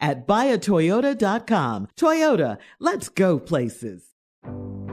at buyatoyota.com. Toyota, let's go places.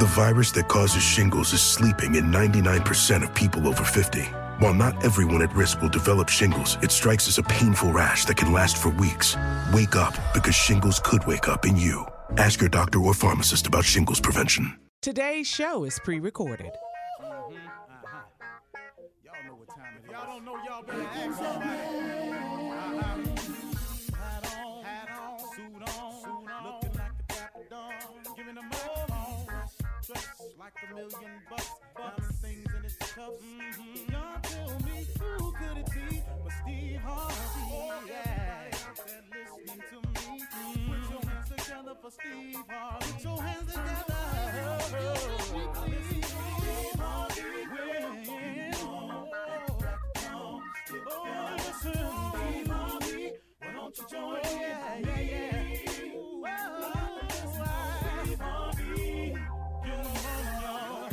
The virus that causes shingles is sleeping in 99% of people over 50. While not everyone at risk will develop shingles, it strikes as a painful rash that can last for weeks. Wake up because shingles could wake up in you. Ask your doctor or pharmacist about shingles prevention. Today's show is pre recorded. Mm-hmm. Uh-huh. Y'all know what time it is. Y'all don't know y'all better ask somebody. Million bucks, diamond things in his cuffs. Mm-hmm. Y'all tell me who could it be but Steve Harvey? Oh yeah, they're listening to me. Mm-hmm. Put your hands together for Steve Harvey. Put your hands together. Oh, Steve Harvey. Oh, listen, Steve Harvey. Why don't you join in? Yeah, yeah, yeah. Oh, Steve Harvey. 'Em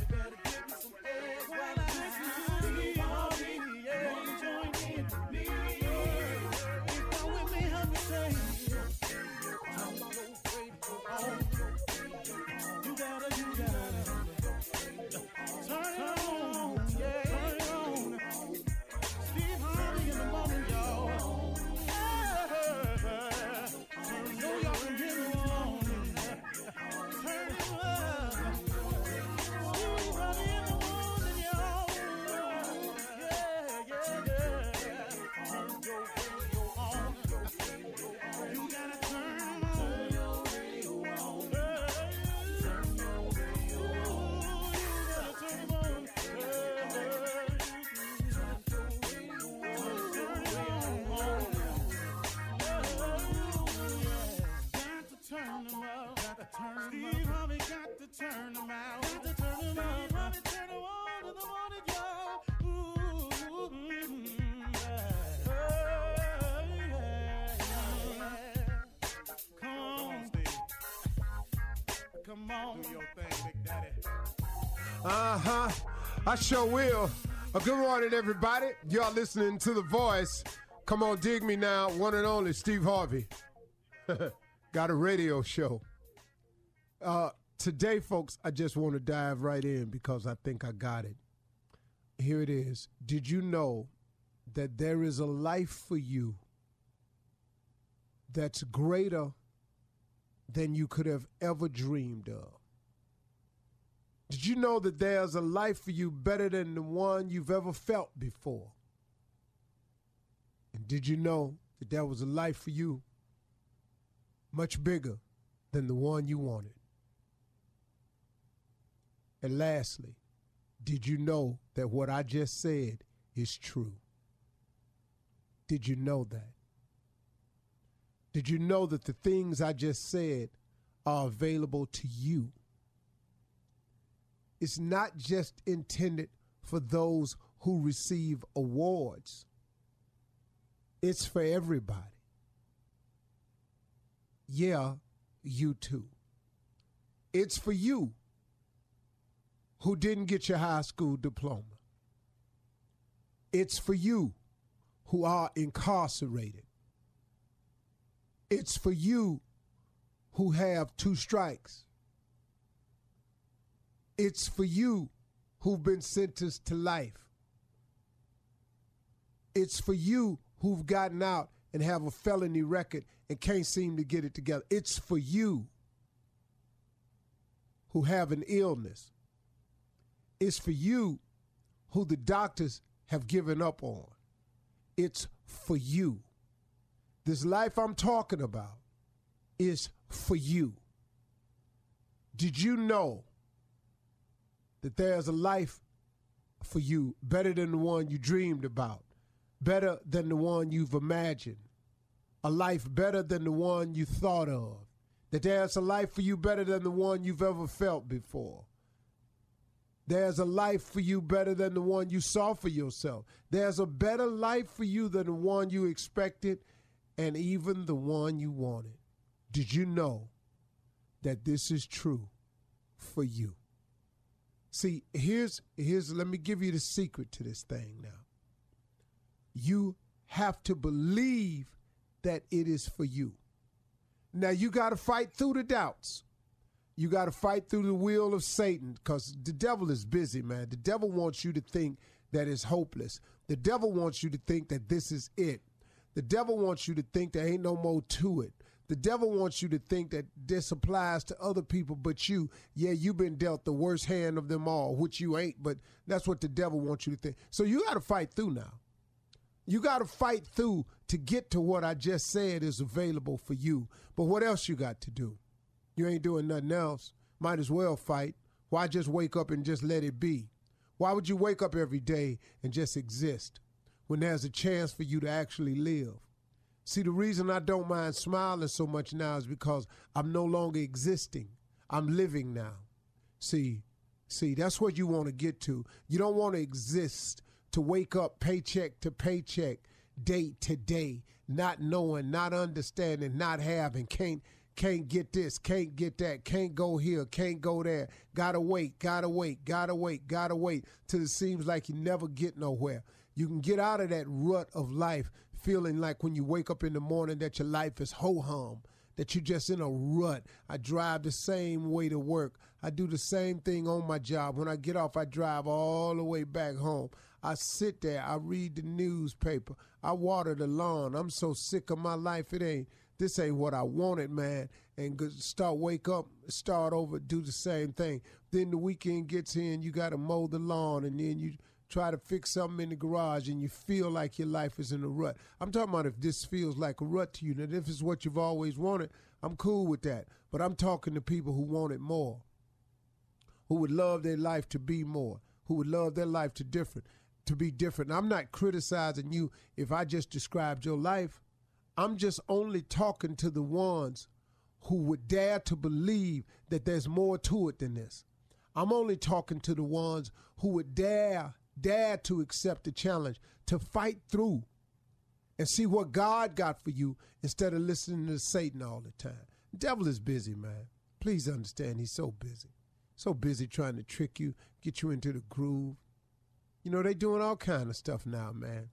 Uh huh. I sure will. Uh, good morning, everybody. Y'all listening to The Voice. Come on, dig me now. One and only Steve Harvey. got a radio show. Uh, today, folks, I just want to dive right in because I think I got it. Here it is. Did you know that there is a life for you that's greater than you could have ever dreamed of? Did you know that there's a life for you better than the one you've ever felt before? And did you know that there was a life for you much bigger than the one you wanted? And lastly, did you know that what I just said is true? Did you know that? Did you know that the things I just said are available to you? It's not just intended for those who receive awards, it's for everybody. Yeah, you too. It's for you who didn't get your high school diploma. It's for you who are incarcerated. It's for you who have two strikes. It's for you who've been sentenced to life. It's for you who've gotten out and have a felony record and can't seem to get it together. It's for you who have an illness. It's for you who the doctors have given up on. It's for you. This life I'm talking about is for you. Did you know that there's a life for you better than the one you dreamed about, better than the one you've imagined, a life better than the one you thought of, that there's a life for you better than the one you've ever felt before. There's a life for you better than the one you saw for yourself. There's a better life for you than the one you expected and even the one you wanted. Did you know that this is true for you? See, here's here's let me give you the secret to this thing now. You have to believe that it is for you. Now you got to fight through the doubts. You got to fight through the will of Satan because the devil is busy, man. The devil wants you to think that it's hopeless. The devil wants you to think that this is it. The devil wants you to think there ain't no more to it. The devil wants you to think that this applies to other people but you. Yeah, you've been dealt the worst hand of them all, which you ain't, but that's what the devil wants you to think. So you got to fight through now. You got to fight through to get to what I just said is available for you. But what else you got to do? You ain't doing nothing else. Might as well fight. Why just wake up and just let it be? Why would you wake up every day and just exist when there's a chance for you to actually live? See, the reason I don't mind smiling so much now is because I'm no longer existing. I'm living now. See, see, that's what you want to get to. You don't want to exist to wake up paycheck to paycheck, day to day, not knowing, not understanding, not having, can't can't get this, can't get that, can't go here, can't go there. Gotta wait, gotta wait, gotta wait, gotta wait till it seems like you never get nowhere. You can get out of that rut of life feeling like when you wake up in the morning that your life is ho hum, that you're just in a rut. I drive the same way to work. I do the same thing on my job. When I get off, I drive all the way back home. I sit there, I read the newspaper, I water the lawn. I'm so sick of my life, it ain't this ain't what I wanted, man. And start wake up, start over, do the same thing. Then the weekend gets in, you got to mow the lawn, and then you try to fix something in the garage, and you feel like your life is in a rut. I'm talking about if this feels like a rut to you, and if it's what you've always wanted, I'm cool with that. But I'm talking to people who want it more, who would love their life to be more, who would love their life to different, to be different. I'm not criticizing you if I just described your life. I'm just only talking to the ones who would dare to believe that there's more to it than this. I'm only talking to the ones who would dare dare to accept the challenge to fight through and see what God got for you instead of listening to Satan all the time. The devil is busy, man. Please understand he's so busy. So busy trying to trick you, get you into the groove. You know, they doing all kind of stuff now, man.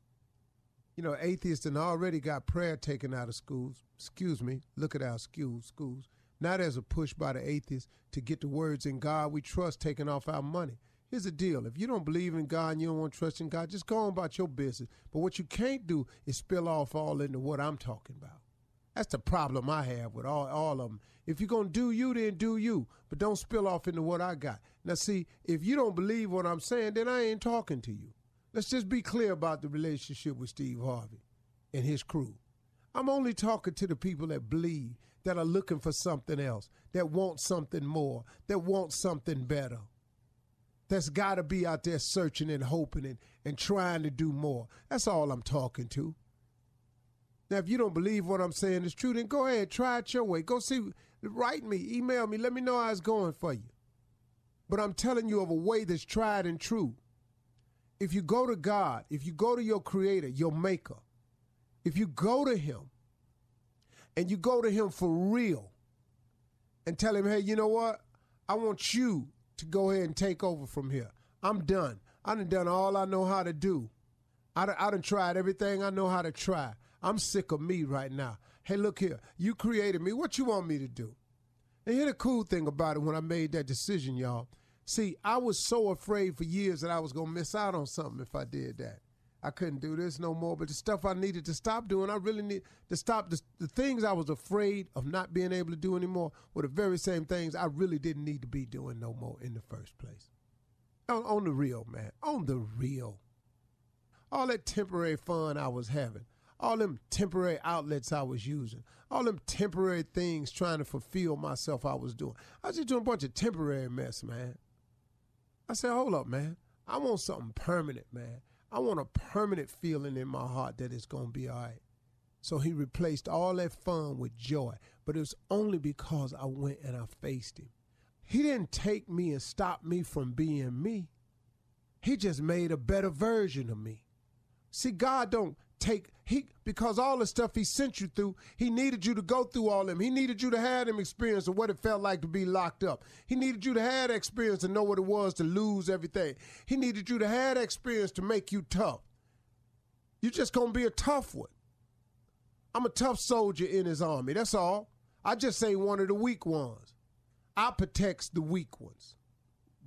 You know, atheists and already got prayer taken out of schools. Excuse me, look at our schools. Schools. Now there's a push by the atheists to get the words in God we trust taken off our money. Here's the deal: if you don't believe in God and you don't want to trust in God, just go on about your business. But what you can't do is spill off all into what I'm talking about. That's the problem I have with all, all of them. If you're going to do you, then do you. But don't spill off into what I got. Now, see, if you don't believe what I'm saying, then I ain't talking to you. Let's just be clear about the relationship with Steve Harvey and his crew. I'm only talking to the people that believe, that are looking for something else, that want something more, that want something better. That's got to be out there searching and hoping and, and trying to do more. That's all I'm talking to. Now, if you don't believe what I'm saying is true, then go ahead, try it your way. Go see, write me, email me, let me know how it's going for you. But I'm telling you of a way that's tried and true. If you go to God, if you go to your creator, your maker, if you go to him and you go to him for real and tell him, hey, you know what? I want you to go ahead and take over from here. I'm done. I done done all I know how to do. I done, I done tried everything I know how to try. I'm sick of me right now. Hey, look here. You created me. What you want me to do? And here's the cool thing about it when I made that decision, y'all. See, I was so afraid for years that I was going to miss out on something if I did that. I couldn't do this no more. But the stuff I needed to stop doing, I really need to stop. The, the things I was afraid of not being able to do anymore were the very same things I really didn't need to be doing no more in the first place. On, on the real, man. On the real. All that temporary fun I was having, all them temporary outlets I was using, all them temporary things trying to fulfill myself I was doing. I was just doing a bunch of temporary mess, man. I said, hold up, man. I want something permanent, man. I want a permanent feeling in my heart that it's going to be all right. So he replaced all that fun with joy. But it was only because I went and I faced him. He didn't take me and stop me from being me. He just made a better version of me. See, God don't take he because all the stuff he sent you through, he needed you to go through all them. He needed you to have them experience of what it felt like to be locked up. He needed you to have experience to know what it was to lose everything. He needed you to have experience to make you tough. You're just gonna be a tough one. I'm a tough soldier in his army. That's all. I just say one of the weak ones. I protects the weak ones.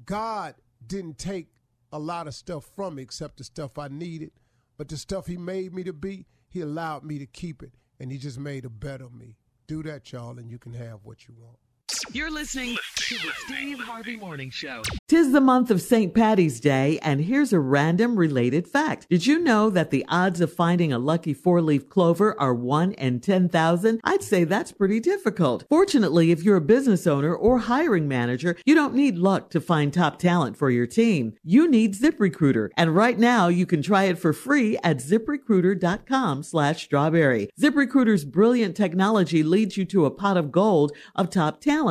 God didn't take a lot of stuff from me except the stuff I needed but the stuff he made me to be, he allowed me to keep it, and he just made a better me. Do that, y'all, and you can have what you want. You're listening to the Steve Harvey Morning Show. Tis the month of St. Patty's Day, and here's a random related fact. Did you know that the odds of finding a lucky four leaf clover are 1 in 10,000? I'd say that's pretty difficult. Fortunately, if you're a business owner or hiring manager, you don't need luck to find top talent for your team. You need ZipRecruiter, and right now you can try it for free at ziprecruiter.com slash strawberry. ZipRecruiter's brilliant technology leads you to a pot of gold of top talent.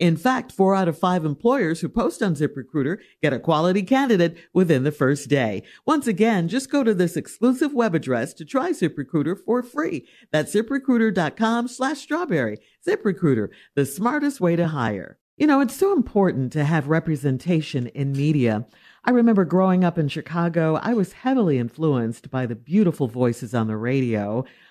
In fact, four out of five employers who post on ZipRecruiter get a quality candidate within the first day. Once again, just go to this exclusive web address to try ZipRecruiter for free. That's ziprecruiter.com slash strawberry. ZipRecruiter, the smartest way to hire. You know, it's so important to have representation in media. I remember growing up in Chicago, I was heavily influenced by the beautiful voices on the radio.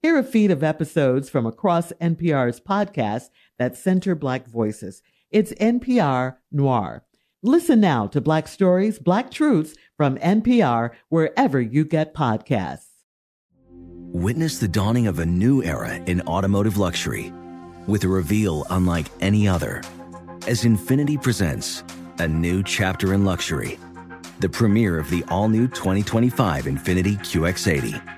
Hear a feed of episodes from across NPR's podcasts that center Black voices. It's NPR Noir. Listen now to Black Stories, Black Truths from NPR wherever you get podcasts. Witness the dawning of a new era in automotive luxury with a reveal unlike any other as Infiniti presents a new chapter in luxury, the premiere of the all new 2025 Infiniti QX80.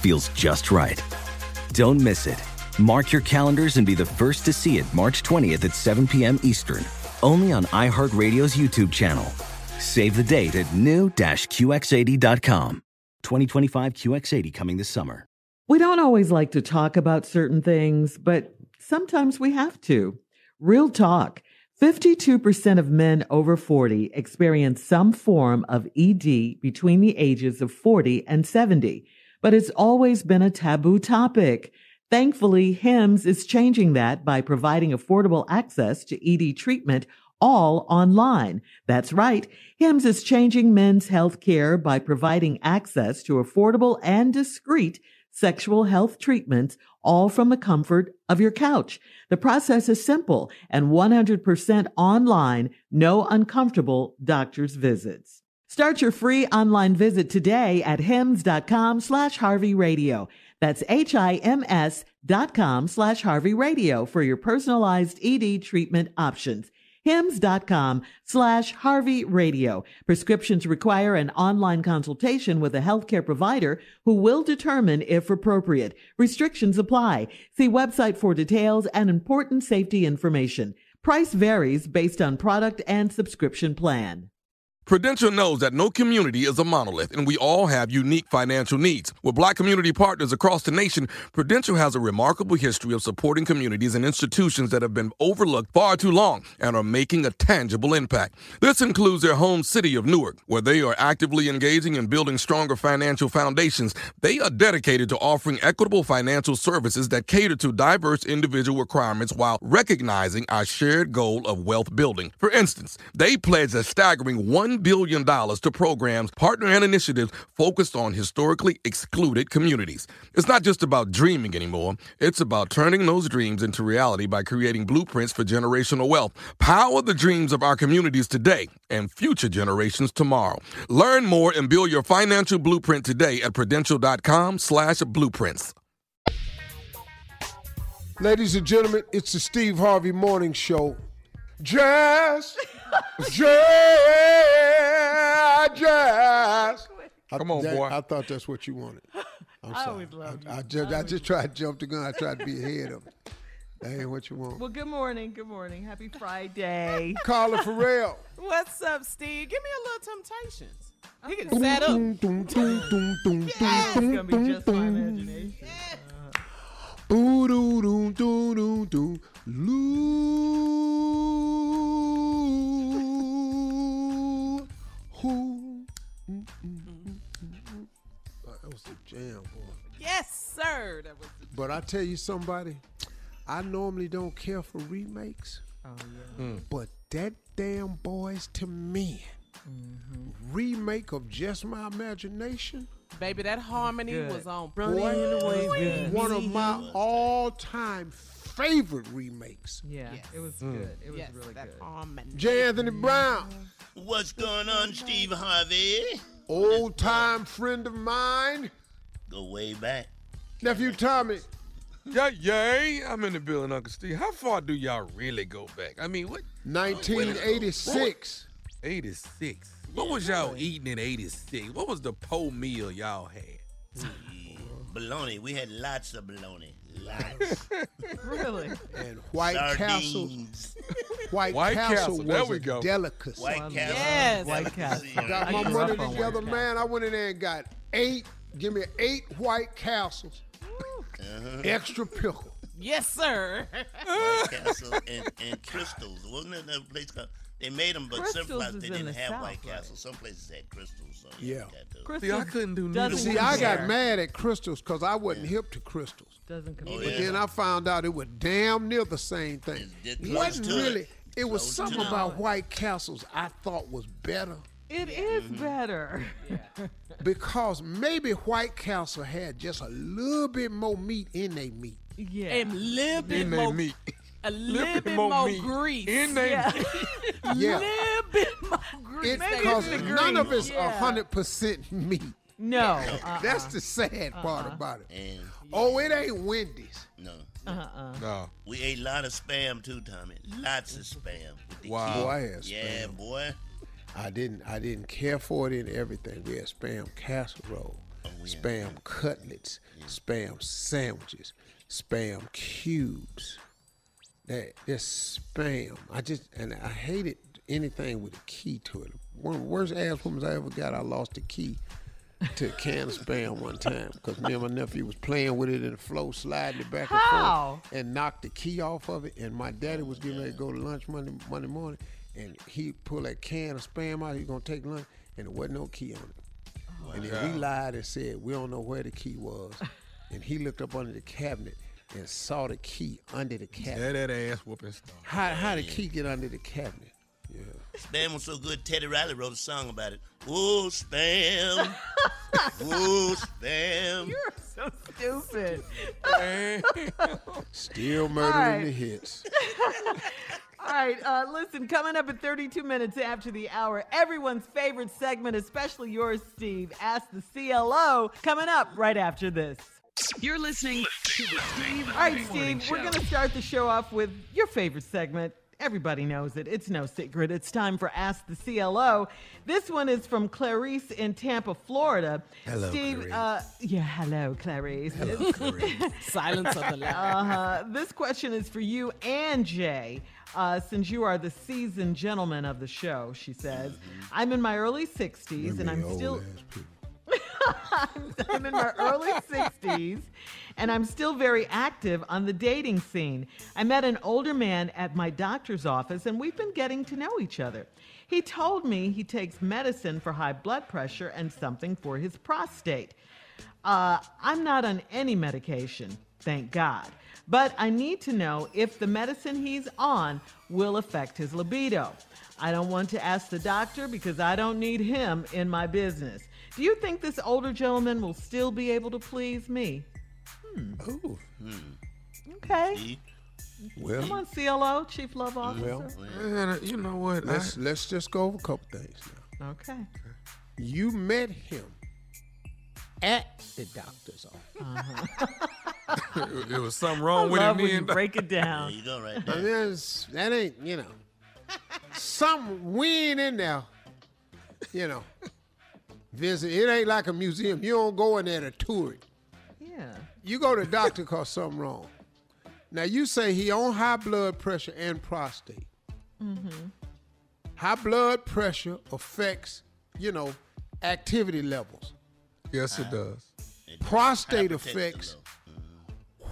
feels just right. Don't miss it. Mark your calendars and be the first to see it March 20th at 7 p.m. Eastern, only on iHeartRadio's YouTube channel. Save the date at new-QX80.com. 2025 QX80 coming this summer. We don't always like to talk about certain things, but sometimes we have to. Real talk. 52% of men over 40 experience some form of ED between the ages of 40 and 70, but it's always been a taboo topic. Thankfully, HIMS is changing that by providing affordable access to ED treatment all online. That's right. HIMS is changing men's health care by providing access to affordable and discreet sexual health treatments, all from the comfort of your couch. The process is simple and 100% online, no uncomfortable doctor's visits. Start your free online visit today at hims.com slash Harvey Radio. That's H-I-M-S dot com slash Harvey Radio for your personalized ED treatment options hims.com slash Harvey Radio. Prescriptions require an online consultation with a healthcare provider who will determine if appropriate. Restrictions apply. See website for details and important safety information. Price varies based on product and subscription plan. Prudential knows that no community is a monolith and we all have unique financial needs. With black community partners across the nation, Prudential has a remarkable history of supporting communities and institutions that have been overlooked far too long and are making a tangible impact. This includes their home city of Newark, where they are actively engaging in building stronger financial foundations. They are dedicated to offering equitable financial services that cater to diverse individual requirements while recognizing our shared goal of wealth building. For instance, they pledge a staggering $1 billion to programs, partner, and initiatives focused on historically excluded communities. It's not just about dreaming anymore, it's about turning those dreams into reality by creating blueprints for generational wealth. Power the dreams of our communities today and future generations tomorrow. Learn more and build your financial blueprint today at prudential.com slash blueprints. Ladies and gentlemen, it's the Steve Harvey Morning Show. Jazz, jazz, jazz. Come on, that- boy. I thought that's what you wanted. I'm I sorry. always loved I, you. I just, I I just tried to jump the gun. I tried to be ahead of it. That ain't what you want. Well, good morning. Good morning. Happy Friday. Carla Ferrell. What's up, Steve? Give me a little Temptations. You can Boom, set up. boom, It's gonna be just my boom. imagination. Ooh, doo, Who? Mm, mm, mm, mm, mm. That was a jam, boy. Yes, sir. That was the But I tell you somebody, I normally don't care for remakes. Oh yeah. But that damn Boyz II Men remake of Just My Imagination, baby. That harmony good. was on boy, point. one of my all-time favorite remakes. Yeah, it was mm. good. It was yes, really that good. harmony. J. Anthony Brown, What's going on, Steve Harvey? old-time friend of mine, Go way back. nephew Tommy. Yeah, yay. I'm in the building, Uncle Steve. How far do y'all really go back? I mean, what? 1986. 86. What was y'all eating in 86? What was the po meal y'all had? Bologna. We had lots of bologna. Lots. Really? And White Castle. White, White Castle, Castle, was there we a go. delicacy. White Well, Castle. yes. White Castle. Got my money together, man. I went in there and got eight. Give me eight White Castles, Uh-huh. extra pickle. Yes, sir. White Castle and, and Krystals. Wasn't it another place called? They made them, but some places they didn't the have South, White right? Some places had Krystals. So Yeah. you got those. Krystals See, I couldn't do doesn't. See, I got mad at Krystals because I wasn't hip to Krystals. Doesn't Oh, compare. But then I found out it was damn near the same thing. It's- it's It wasn't really. it. It was Close something about White Castles I thought was better It is Mm-hmm. better. because maybe White Castle had just a little bit more meat in their meat. Yeah. And a little bit In they more, meat. a little bit more, meat. grease. In they Yeah. meat. Yeah, A little bit more grease. it Maybe because it's the none of it's a yeah. hundred percent meat. No. Uh-uh. That's the sad part about it. And Oh, it ain't Wendy's. no, Uh-uh. No. we ate a lot of spam too, Tommy. Lots of spam. Wow. Boy, I had Yeah, spam. boy. I didn't. I didn't care for it in everything. We had spam casserole, Oh, yeah. spam cutlets, spam sandwiches, spam cubes. That this spam. I just and I hated anything with a key to it. One of the worst ass women's I ever got. I lost the key to a can of spam one time because me and my nephew was playing with it in the flow, sliding it back and How? forth, and knocked the key off of it. And my daddy was getting ready to go to lunch Monday Monday morning, and he pulled that can of spam out. He gonna take lunch, and there wasn't no key on it. Oh, and then we lied and said we don't know where the key was, and he looked up under the cabinet and saw the key under the cabinet. There that ass whooping stuff. How how the key get under the cabinet? Yeah. Spam was so good, Teddy Riley wrote a song about it. Oh, spam. oh, spam. You're so stupid. Still murdering right. the hits. All right, uh, listen, coming up at 32 minutes after the hour, everyone's favorite segment, especially yours, Steve, Ask the CLO, coming up right after this. You're listening to the Steve All right, Harvey Morning Steve, we're going to start the show off with your favorite segment. Everybody knows it. It's no secret. It's time for Ask the CLO. This one is from Clarice in Tampa, Florida. Hello, Steve, Clarice. Uh, yeah, hello, Clarice. Silence of the loud. Uh-huh. This question is for you and Jay. Uh, since you are the seasoned gentleman of the show, she says, I'm in my early 60s and I'm Old still people. I'm in my early 60s and I'm still very active on the dating scene. I met an older man at my doctor's office and we've been getting to know each other. He told me he takes medicine for high blood pressure and something for his prostate. Uh, I'm not on any medication, thank God. But I need to know if the medicine he's on will affect his libido. I don't want to ask the doctor because I don't need him in my business. Do you think this older gentleman will still be able to please me? Hmm. Ooh. Hmm. Okay. Well, Come on, CLO, Chief Love Officer. well, Man, you know what? Let's let's just go over a couple things now. Okay. You met him at the doctor's office. it, uh-huh. it was something I wrong with love him. when you break it down. There down. you go, right I there. mean, that ain't you know. Some we ain't in there. You know. Visit. It ain't like a museum. You don't go in there to tour it. Yeah. You go to the doctor cause something wrong. Now you say he on high blood pressure and prostate. Mm-hmm. High blood pressure affects, you know, activity levels. Yes, it does. Prostate Hypertension, affects though.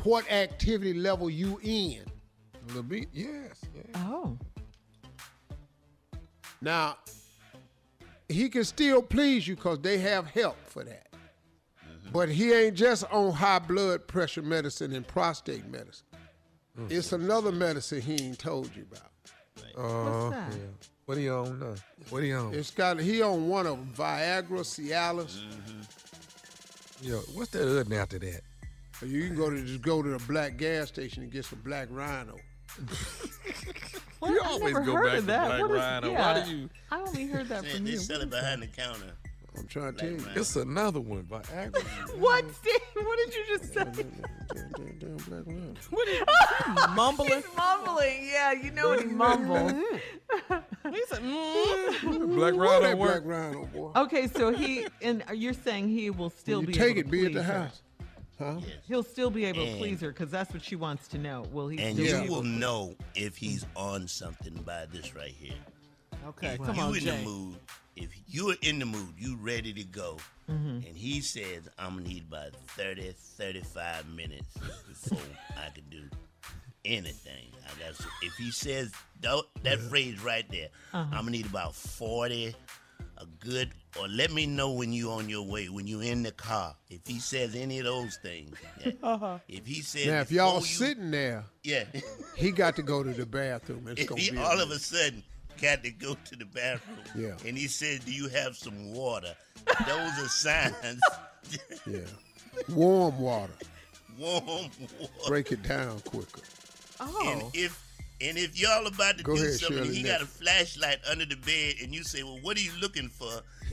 what activity level you in. Libi- yes. Yeah. Oh. Now, he can still please you because they have help for that. Mm-hmm. But he ain't just on high blood pressure medicine and prostate medicine. Mm-hmm. It's another medicine he ain't told you about. Oh, that? yeah. What are you on now? What are you on? It's got he on one of them, Viagra, Cialis. Mm-hmm. Yo, what's the other name after that? You can go to just go to the black gas station and get some black rhino. What? You I always never go heard back of to that. Black What is- Rhino. Why do you- I only heard that They, from they you. sell What it is behind the counter. I'm trying to tell you. It's another one. by Viagra. What, Steve? What did you just say? Damn, black rhino. Mumbling. He's mumbling. Yeah, you know when he mumbles. He said, mm. Black Where Rhino black work. rhino boy? Okay, so he and you're saying he will still When be take able it, to be at the please her. house. Huh? He'll still be able to please her because that's what she wants to know. Will he And still you be will know if he's on something by this right here. Okay, if come you on, in Jay. the mood, if you're in the mood, you ready to go, Mhm. and he says, I'm gonna need about 30, 35 minutes before I can do anything. I got if he says tho- that phrase right there, Uh-huh. I'm gonna need about 40, a good, or let me know when you're on your way, when you're in the car. If he says any of those things, yeah. Uh-huh. if he says Now, if y'all you- sitting there, yeah. he got to go to the bathroom. It's if he be all a of a sudden got to go to the bathroom Yeah. and he said, Do you have some water? Those are signs. yeah, warm water. Warm water. Break it down quicker. Oh. And if and if y'all about to Go do ahead, something and Shirley, he got a flashlight under the bed and you say, Well, what are you looking for?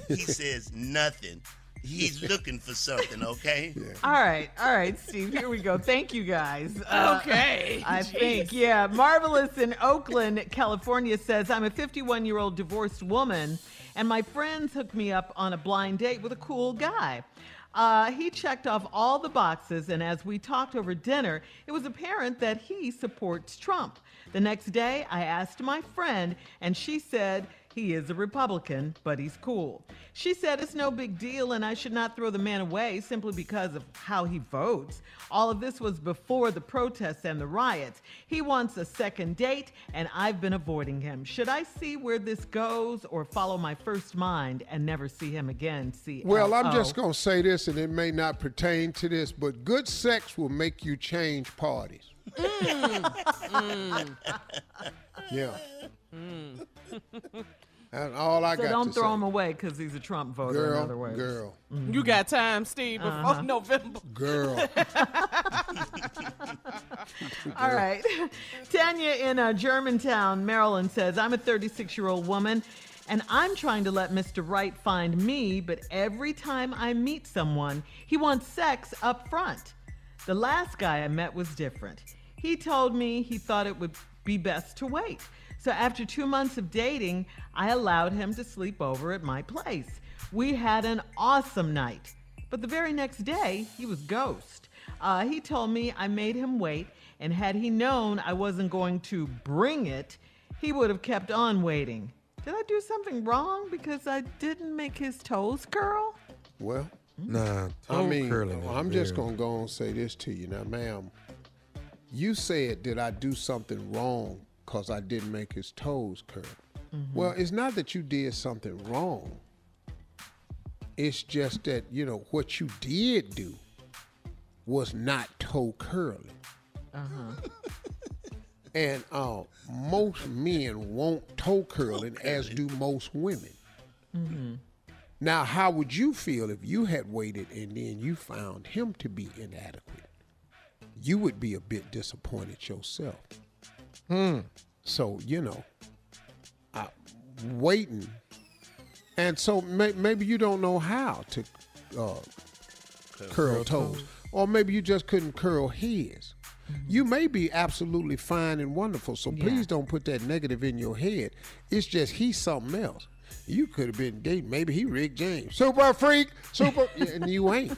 He says nothing. He's looking for something, okay? All right, all right, Steve. Here we go. Thank you, guys. Uh, Okay, I jeez. think, yeah. Marvelous in Oakland, California says I'm a 51 year old divorced woman, and my friends hooked me up on a blind date with a cool guy. Uh, he checked off all the boxes, and as we talked over dinner, it was apparent that he supports Trump. The next day, I asked my friend, and she said he is a Republican, but he's cool. She said it's no big deal, and I should not throw the man away simply because of how he votes. All of this was before the protests and the riots. He wants a second date, and I've been avoiding him. Should I see where this goes or follow my first mind and never see him again? See. Well, I'm just going to say this, and it may not pertain to this, but good sex will make you change parties. Mm. Yeah. That's all I so got don't to throw say. him away because he's a Trump voter. Girl, in other words. girl, You got time, Steve, before Uh-huh. November. girl. All right. Tanya in uh, Germantown, Maryland says, I'm a 36 year old woman and I'm trying to let Mr. Right find me, but every time I meet someone, he wants sex up front. The last guy I met was different. He told me he thought it would be best to wait. So after two months of dating, I allowed him to sleep over at my place. We had an awesome night. But the very next day, he was ghost. Uh, he told me I made him wait, and had he known I wasn't going to bring it, he would have kept on waiting. Did I do something wrong because I didn't make his toes curl? Well, Nah, I toe mean, curling I'm just very- going to go and say this to you. Now, ma'am, you said, did I do something wrong because I didn't make his toes curl? Well, it's not that you did something wrong. It's just that, you know, what you did do was not toe curling. Uh-huh. And uh, most men want toe curling, as do most women. Mm-hmm. Now, how would you feel if you had waited and then you found him to be inadequate? You would be a bit disappointed yourself. Hmm. So, you know, uh, waiting. And so may, maybe you don't know how to uh, curl toes. Or maybe you just couldn't curl his. You may be absolutely fine and wonderful, so please don't put that negative in your head. It's just he's something else. You could have been dating. Maybe he Rick James, super freak, super, yeah, and you ain't.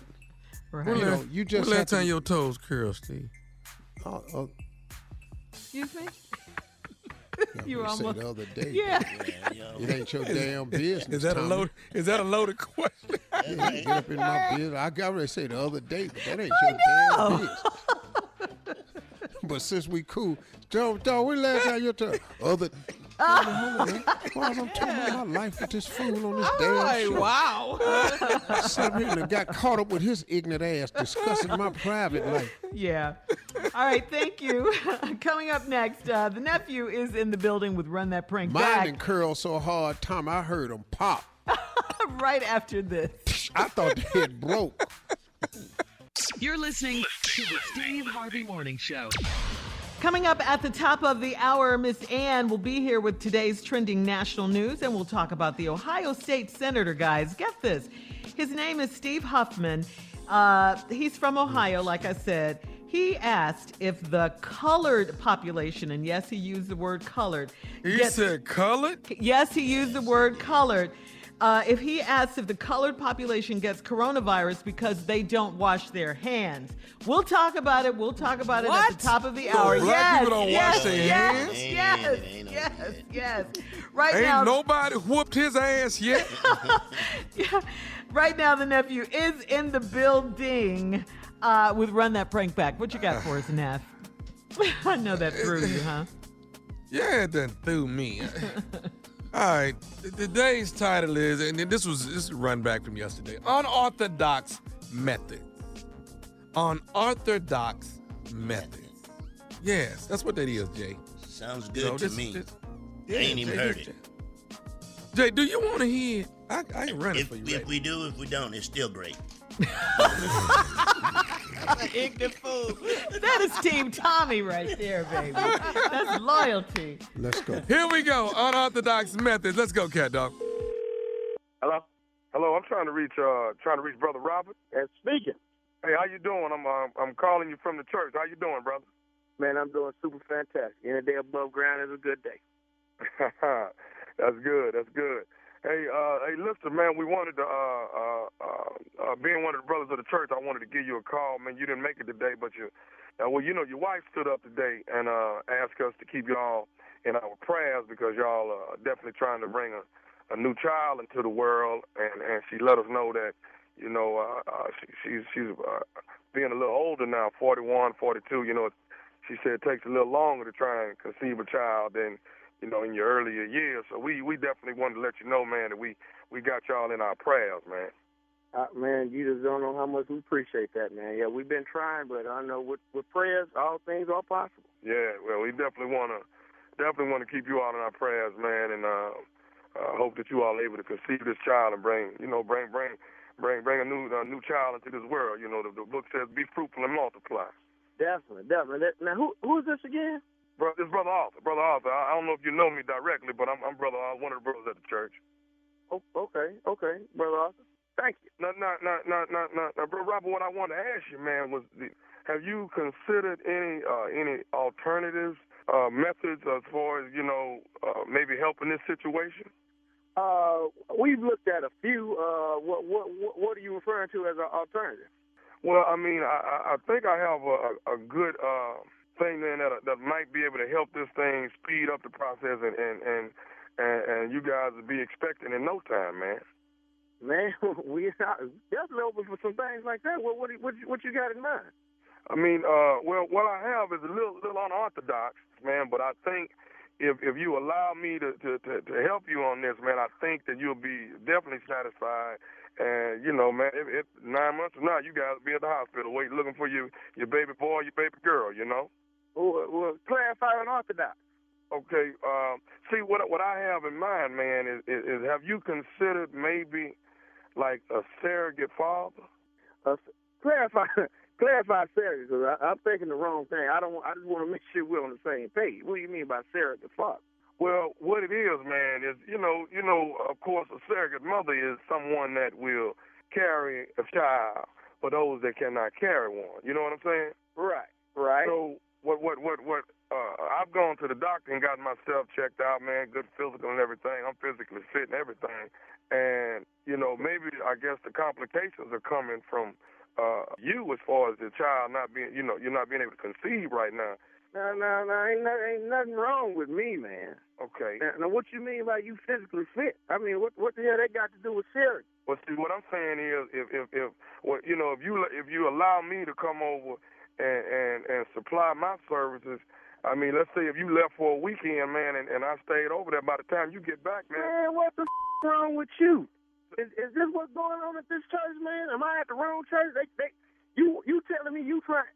Right. You know, you just when have last time to- your toes curl, Steve? Uh, uh, Excuse me? You we say almost- the other day. Yeah. It ain't your damn business. Is that a Tommy. load? Is that a loaded question? Yeah, get up in my business. I got ready to say the other day, but that ain't your damn business. but since we cool, Joe, Joe, when last time you told other? Hold on, hold on, man. Why am I talking about my life with this fool on this damn Hey, show? wow. Sat here and got caught up with his ignorant ass discussing my private life. Yeah. All right, thank you. Coming up next, uh, the nephew is in the building with Run That Prank Mine Back didn't curl so hard, Tom. I heard him pop. right after this. I thought the head broke. You're listening to the Steve Harvey Morning Show. Coming up at the top of the hour, Miss Ann will be here with today's trending national news, and we'll talk about the Ohio State Senator, guys. Get this. His name is Steve Huffman. Uh, he's from Ohio, like I said. He asked if the colored population, and yes, he used the word colored. He gets- said colored. Yes, he used the word colored. Uh, if he asks if the colored population gets coronavirus because they don't wash their hands, we'll talk about it. We'll talk about it at the top of the hour. Black yes, people don't yes, wash their yes, hands? Yes, yes, yes, Right Ain't now, nobody whooped his ass yet. yeah, right now the nephew is in the building uh, with Run That Prank Back. What you got for us, Neff? I know that threw you, huh? Yeah, it done threw me. All right, today's title is, and this was this run back from yesterday. Unorthodox methods. Unorthodox methods. Yes, that's what that is, Jay. Sounds You good know, to this- me. this- I ain't even Jay, heard it. Jay, do you want to hear? I, I ain't running If, for you. if right we do, if we don't, it's still great. Ignorant fool. That is Team Tommy right there, baby. That's loyalty. Let's go. Here we go. Unorthodox methods. Let's go, cat dog. Hello. Hello. I'm trying to reach uh trying to reach brother Robert. And speaking. Hey, how you doing? I'm uh, I'm calling you from the church. How you doing, brother? Man, I'm doing super fantastic. Any day above ground is a good day. That's good. That's good. Hey, uh, hey, listen, man. We wanted to, uh, uh, uh, uh, being one of the brothers of the church, I wanted to give you a call, man. You didn't make it today, but you, uh, well, you know, your wife stood up today and asked us to keep y'all in our prayers because y'all are definitely trying to bring a, a new child into the world, and and she let us know that, you know, she, she's she's being a little older now, 41, 42. You know, she said it takes a little longer to try and conceive a child than you know, in your earlier years. So we we definitely wanted to let you know, man, that we we got y'all in our prayers, man. Uh, man, you just don't know how much we appreciate that, man. Yeah, we've been trying, but I know with with prayers, all things are possible. Yeah, well, we definitely want to definitely want to keep you all in our prayers, man, and uh, uh, hope that you all are able to conceive this child and bring you know bring bring bring bring a new a new child into this world. You know, the, the book says, "Be fruitful and multiply." Definitely, definitely. Now, who who is this again? Bro, this brother Arthur, brother Arthur. I, I don't know if you know me directly, but I'm, I'm brother Arthur, one of the brothers at the church. Oh, okay, okay, brother Arthur. Thank you. Now, now, now, now, now, now, now, bro, Robert, what I wanted to ask you, man, was the, have you considered any uh, any alternatives, uh, methods as far as you know, uh, maybe helping this situation? Uh, we've looked at a few. Uh, what what what, are you referring to as an alternative? Well, I mean, I, I- think I have a, a, a good uh, thing then that that might be able to help this thing speed up the process, and and and, and, and you guys will be expecting in no time, man. Man, we are definitely open for some things like that. What what what, what you got in mind? I mean, uh, well, what I have is a little little unorthodox, man. But I think if if you allow me to to to, to help you on this, man, I think that you'll be definitely satisfied. And you know, man, if, if nine months from now, you guys will be at the hospital waiting, looking for you, your baby boy, your baby girl. You know. Well, well clarify unorthodox. Okay. Um, see, what what I have in mind, man, is, is, is have you considered maybe like a surrogate father? Uh, clarify clarify Sarah, because I'm thinking the wrong thing. I don't. I just want to make sure we're on the same page. What do you mean by surrogate father? Well, what it is, man, is you know, you know, of course, a surrogate mother is someone that will carry a child for those that cannot carry one. You know what I'm saying? Right. Right. So what, what, what, what? Uh, I've gone to the doctor and gotten myself checked out, man. Good physical and everything. I'm physically fit and everything. And you know, maybe I guess the complications are coming from uh, you as far as the child not being, you know, you're not being able to conceive right now. No, no, no. Ain't, ain't nothing wrong with me, man. Okay. Now, now, what you mean by you physically fit? I mean, what what the hell that got to do with surrogate? Well, see, what I'm saying is, if if if well, you know, if you if you allow me to come over and and and supply my services, I mean, let's say if you left for a weekend, man, and, and I stayed over there. By the time you get back, man, Man, what the f- wrong with you? Is, is this what's going on at this church, man? Am I at the wrong church? They, they, you, you telling me you trying?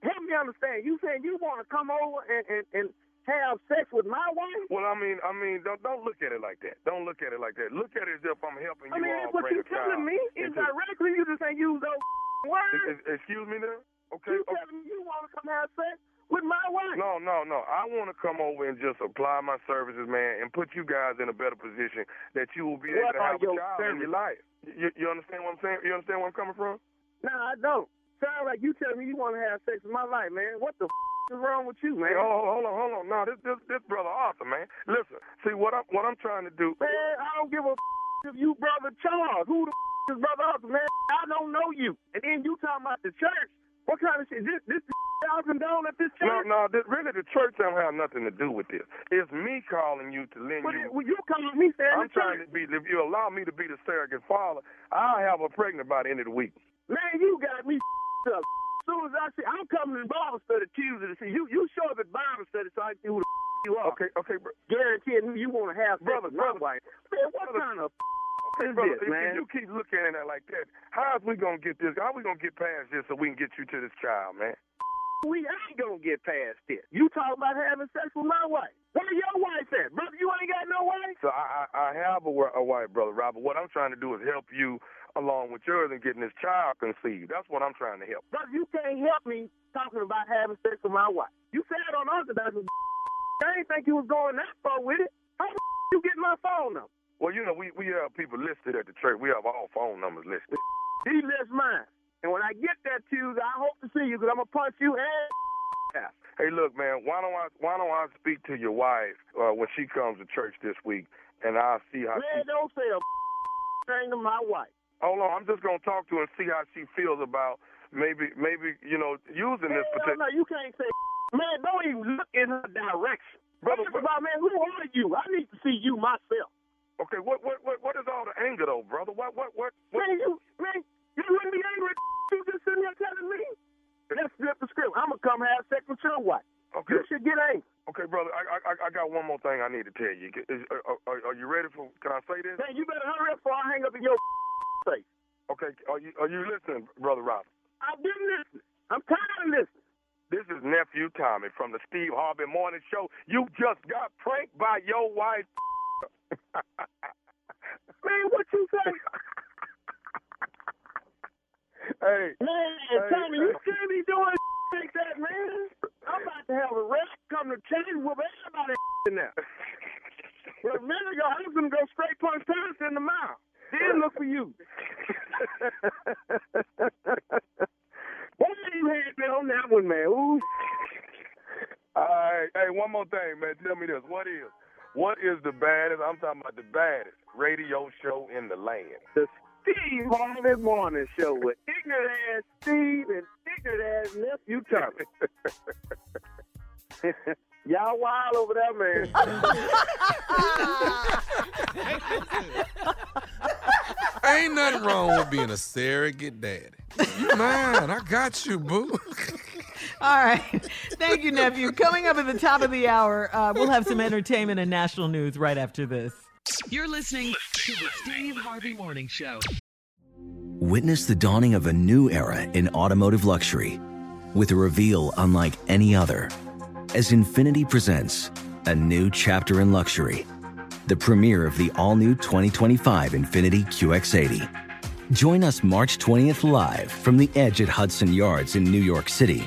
Help me understand. You saying you want to come over and, and, and have sex with my wife? Well, I mean, I mean, don't don't look at it like that. Don't look at it like that. Look at it as if I'm helping you. I you mean, all that's what you telling me. Indirectly, you just ain't use those words. Excuse me now. Okay. You telling me you want to come have sex with my wife? No, no, no. I want to come over and just apply my services, man, and put you guys in a better position that you will be able What to have a child in your life. You, you understand what I'm saying? You understand where I'm coming from? No, I don't. Sound like you telling me you want to have sex with my life, man. What the f- is wrong with you, man? Hey, hold, hold on, hold on. No, this this this brother Arthur, man. Listen, see what I'm what I'm trying to do. Man, I don't give a f- if you, brother Charles? Who the f- is brother Arthur, man? I don't know you. And then you talking about the church. What kind of shit? This this y'all condone at this church? no, this, really the church don't have nothing to do with this. It's me calling you to lend Well, you. well, you calling me saying I'm trying to be. If you allow me to be the surrogate father, I'll have her pregnant by the end of the week. Man, you got me up. As soon as I see, I'm coming to Bible study Tuesday to see you. You show up at Bible study so I can see who the you are. Okay, okay, bro. Guaranteeing you want to have Brother, brother. wife. Man, what kind of Brother, this, if, man? you keep looking at it like that, how is we gonna get this? How are we gonna get past this so we can get you to this child, man? We ain't gonna get past this. You talking about having sex with my wife? Where your wife at, brother? You ain't got no wife. So I, I, I have a, a wife, brother Robert. What I'm trying to do is help you along with yours and getting this child conceived. That's what I'm trying to help. Brother, you can't help me talking about having sex with my wife. You said on Orthodox, I ain't think you was going that far with it. How the you get my phone number? Well, you know, we, we have people listed at the church. We have all phone numbers listed. He lists mine. And when I get that Tuesday, I hope to see you because I'm going to punch you and ass. Hey, look, man. Why don't I why don't I speak to your wife uh, when she comes to church this week, and I'll see how she Man, she. don't say a thing to my wife. Hold on, I'm just gonna talk to her and see how she feels about maybe maybe you know using this particular. no, you can't say, man, don't even look in her direction. Brother, about, man, who are you? I need to see you myself. Okay, what what what what is all the anger though, brother? What what what? what? Man, you, man, you wouldn't be angry if you just sitting there telling me. Let's flip the script. I'm to come have sex with your wife. Okay. You should get angry. Okay, brother, I I I got one more thing I need to tell you. Is, are, uh, uh, are, are you ready for? Can I say this? Man, you better hurry up before I hang up in your face. Okay, are you are you listening, brother Robert? I've been listening. I'm tired of listening. This is nephew Tommy from the Steve Harvey Morning Show. You just got pranked by your wife. What you say? hey, Man, hey, Tommy, you hey. can't be doing like that, man. I'm about to have a rap come to change with everybody in there. But a minute ago, I was going to go straight punch Thomas in the mouth. Then look for you. Why you had me on that one, man? Ooh. All right, hey, one more thing, man. Tell me this: what is what is the baddest? I'm talking about the baddest radio show in the land. The Steve Harvey Morning Show with ignorant ass Steve and ignorant ass nephew Tommy. Y'all wild over there, man. Ain't nothing wrong with being a surrogate daddy. You mine. I got you, boo. All right. Thank you, nephew. Coming up at the top of the hour, uh, we'll have some entertainment and national news right after this. You're listening to the Steve Harvey Morning Show. Witness the dawning of a new era in automotive luxury with a reveal unlike any other as Infiniti presents a new chapter in luxury, the premiere of the all new 2025 Infiniti QX80. Join us March 20th live from the edge at Hudson Yards in New York City,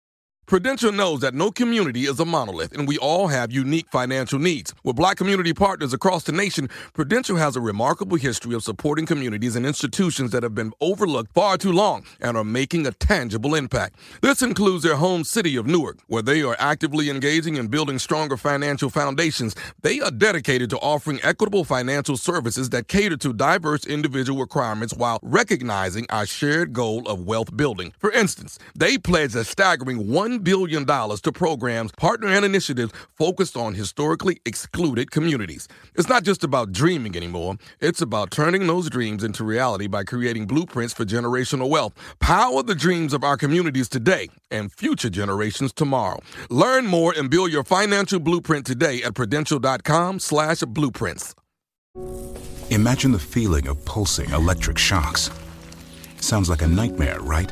Prudential knows that no community is a monolith, and we all have unique financial needs. With black community partners across the nation, Prudential has a remarkable history of supporting communities and institutions that have been overlooked far too long and are making a tangible impact. This includes their home city of Newark, where they are actively engaging in building stronger financial foundations. They are dedicated to offering equitable financial services that cater to diverse individual requirements while recognizing our shared goal of wealth building. For instance, they pledge a staggering $1 billion to programs, partner, and initiatives focused on historically excluded communities. It's not just about dreaming anymore, it's about turning those dreams into reality by creating blueprints for generational wealth. Power the dreams of our communities today and future generations tomorrow. Learn more and build your financial blueprint today at prudential.com slash blueprints. Imagine the feeling of pulsing electric shocks. Sounds like a nightmare, right?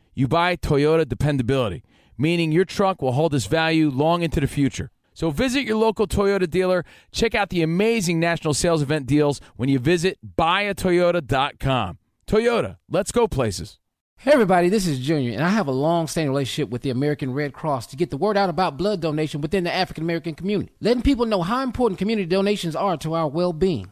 you buy Toyota dependability, meaning your truck will hold its value long into the future. So visit your local Toyota dealer. Check out the amazing national sales event deals when you visit buyatoyota.com. Toyota, let's go places. Hey everybody, this is Junior, and I have a long-standing relationship with the American Red Cross to get the word out about blood donation within the African American community, letting people know how important community donations are to our well-being.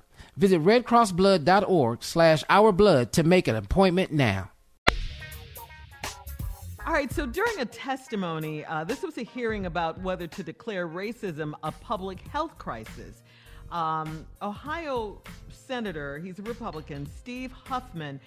Visit redcrossblood.org slash ourblood to make an appointment now. All right, so during a testimony, uh, this was a hearing about whether to declare racism a public health crisis. Um, Ohio Senator, he's a Republican, Steve Huffman,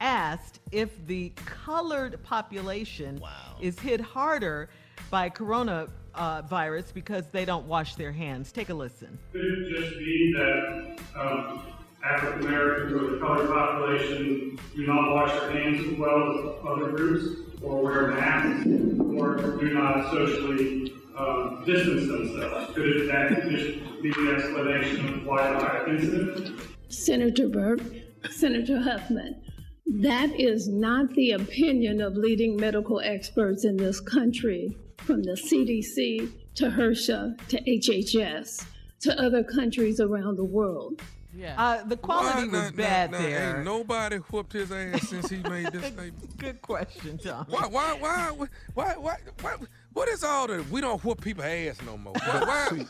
asked if the colored population is hit harder by coronavirus uh, virus because they don't wash their hands. Take a listen. Could it just be that um, African Americans or the colored population do not wash their hands as well as other groups, or wear masks, or do not socially um, distance themselves? Could it, that just be the explanation of why the higher incidence? Senator Burke, Senator Huffman, that is not the opinion of leading medical experts in this country, from the CDC to HRSA to HHS to other countries around the world. Yeah. Uh, the quality Why was not- bad not- not- there. Ain't nobody whooped his ass since he made this statement. Good question, Tom. Why, why, why, why, why, why, what is all the, we don't whoop people ass no more? Why, why-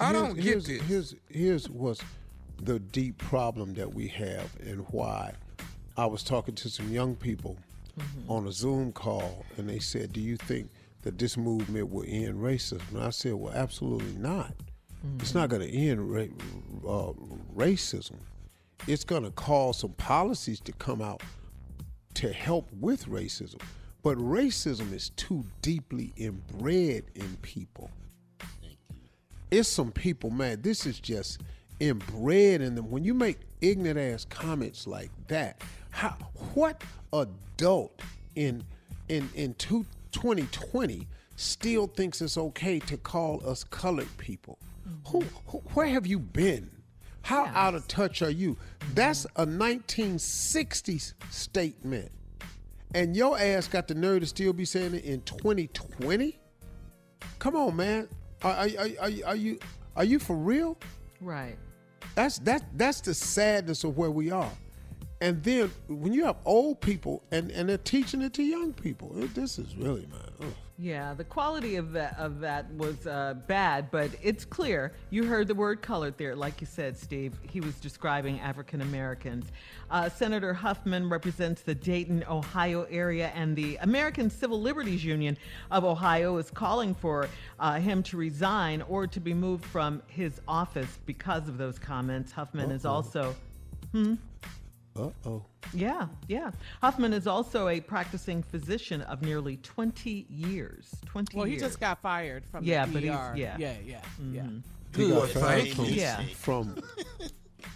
I don't get here's, this. Here's, here's what's the deep problem that we have and why. I was talking to some young people Mm-hmm. on a Zoom call, and they said, "Do you think that this movement will end racism?" And I said, "Well, absolutely not. It's not going to end ra- uh, racism. It's going to cause some policies to come out to help with racism. But racism is too deeply inbred in people. It's some people, man, this is just inbred in them. When you make ignorant ass comments like that, how what adult in in in two, 2020 still thinks it's okay to call us colored people? Mm-hmm. Who, who where have you been? How out of touch are you? That's a 1960s statement. And your ass got the nerve to still be saying it in 2020? Come on, man. Are, are, are, are you are you for real? Right. That's that that's the sadness of where we are. And then when you have old people and, and they're teaching it to young people, it- this is really man. ugh. Yeah, the quality of that of that was uh, bad, but it's clear. You heard the word colored there, like you said, Steve. He was describing African Americans. Uh, Senator Huffman represents the Dayton, Ohio area, and the American Civil Liberties Union of Ohio is calling for uh, him to resign or to be moved from his office because of those comments. Huffman is Uh-oh. also. Hmm? Uh oh. Yeah, yeah. Huffman is also a practicing physician of nearly 20 years. 20 Well, he years. just got fired from yeah, the but ER. he's, yeah. yeah, yeah, yeah. Mhm. He got Good. fired from. Yeah. from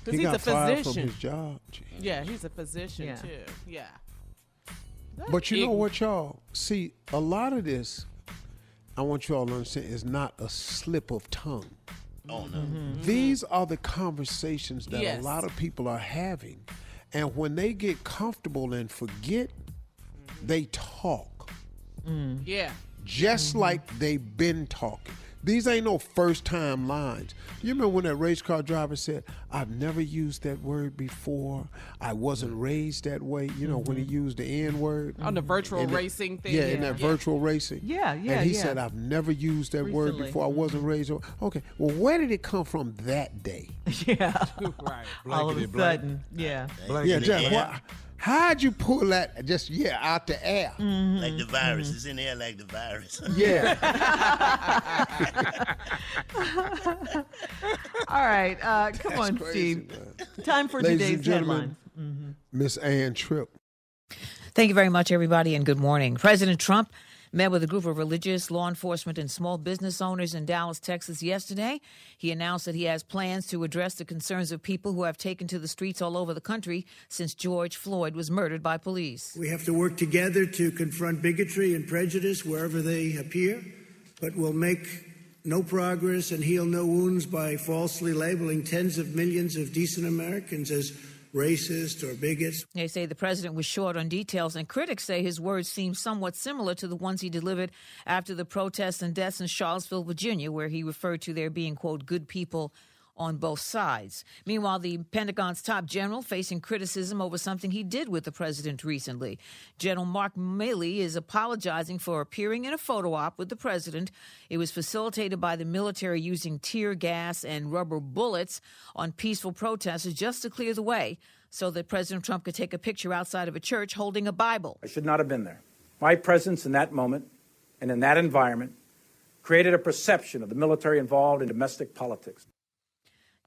Because He he's got a fired physician. from his job. Yeah, he's a physician Yeah. too. Yeah. But you know what, y'all? See, a lot of this, I want you all to understand, is not a slip of tongue. Oh no. These are the conversations that Yes. a lot of people are having. And when they get comfortable and forget, they talk. Mm. Yeah. Just like they've been talking. These ain't no first time lines. You remember when that race car driver said, I've never used that word before. I wasn't mm-hmm. raised that way. You know, when he mm-hmm. used the N word. On the virtual In the- racing thing. Yeah, in that Yeah. virtual racing. Yeah, yeah, And he yeah. said, I've never used that word before. I wasn't mm-hmm. raised. Okay, well, where did it come from that day? Yeah. right. All of a Blankety blank. sudden, yeah. yeah, Jeff, what, how'd you pull that just, yeah, out the air? Like the virus. It's in there like the virus. Yeah. All right, uh, come That's on, crazy, Steve. Time for Ladies today's and gentlemen, headlines. Mhm. Miss Ann Tripp. Thank you very much, everybody, and good morning. President Trump met with a group of religious, law enforcement, and small business owners in Dallas, Texas yesterday. He announced that he has plans to address the concerns of people who have taken to the streets all over the country since George Floyd was murdered by police. We have to work together to confront bigotry and prejudice wherever they appear, but we'll make no progress and heal no wounds by falsely labeling tens of millions of decent Americans as racist or bigots. They say the president was short on details, and critics say his words seem somewhat similar to the ones he delivered after the protests and deaths in Charlottesville, Virginia, where he referred to there being, quote, good people on both sides. Meanwhile, the Pentagon's top general facing criticism over something he did with the president recently. General Mark Milley is apologizing for appearing in a photo op with the president. It was facilitated by the military using tear gas and rubber bullets on peaceful protesters just to clear the way so that President Trump could take a picture outside of a church holding a Bible. I should not have been there. My presence in that moment and in that environment created a perception of the military involved in domestic politics.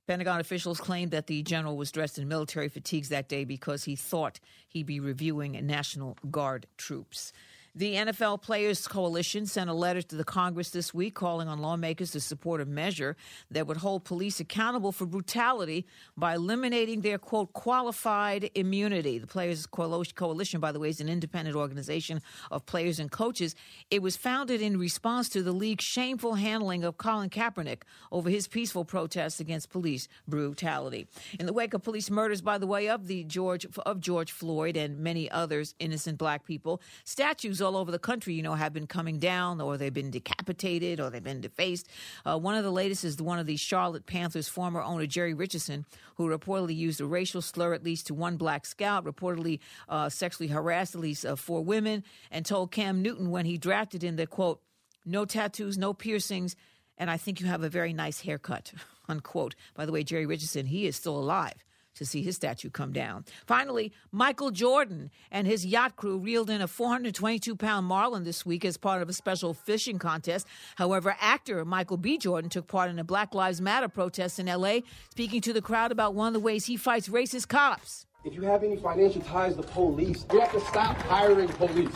Pentagon officials claimed that the general was dressed in military fatigues that day because he thought he'd be reviewing National Guard troops. The NFL Players Coalition sent a letter to the Congress this week calling on lawmakers to support a measure that would hold police accountable for brutality by eliminating their, quote, qualified immunity. The Players Coalition, by the way, is an independent organization of players and coaches. It was founded in response to the league's shameful handling of Colin Kaepernick over his peaceful protests against police brutality. In the wake of police murders, by the way, of the George of George Floyd and many others innocent black people, statues all over the country, you know, have been coming down, or they've been decapitated, or they've been defaced. Uh, one of the latest is one of the Charlotte Panthers former owner Jerry Richardson, who reportedly used a racial slur at least to one black scout, reportedly uh, sexually harassed at least uh, four women, and told Cam Newton when he drafted in the quote, "No tattoos, no piercings." And I think you have a very nice haircut, unquote. By the way, Jerry Richardson, he is still alive to see his statue come down. Finally, Michael Jordan and his yacht crew reeled in a 422 pound marlin this week as part of a special fishing contest. However, actor Michael B. Jordan took part in a Black Lives Matter protest in LA, speaking to the crowd about one of the ways he fights racist cops. If you have any financial ties to police, you have to stop hiring police.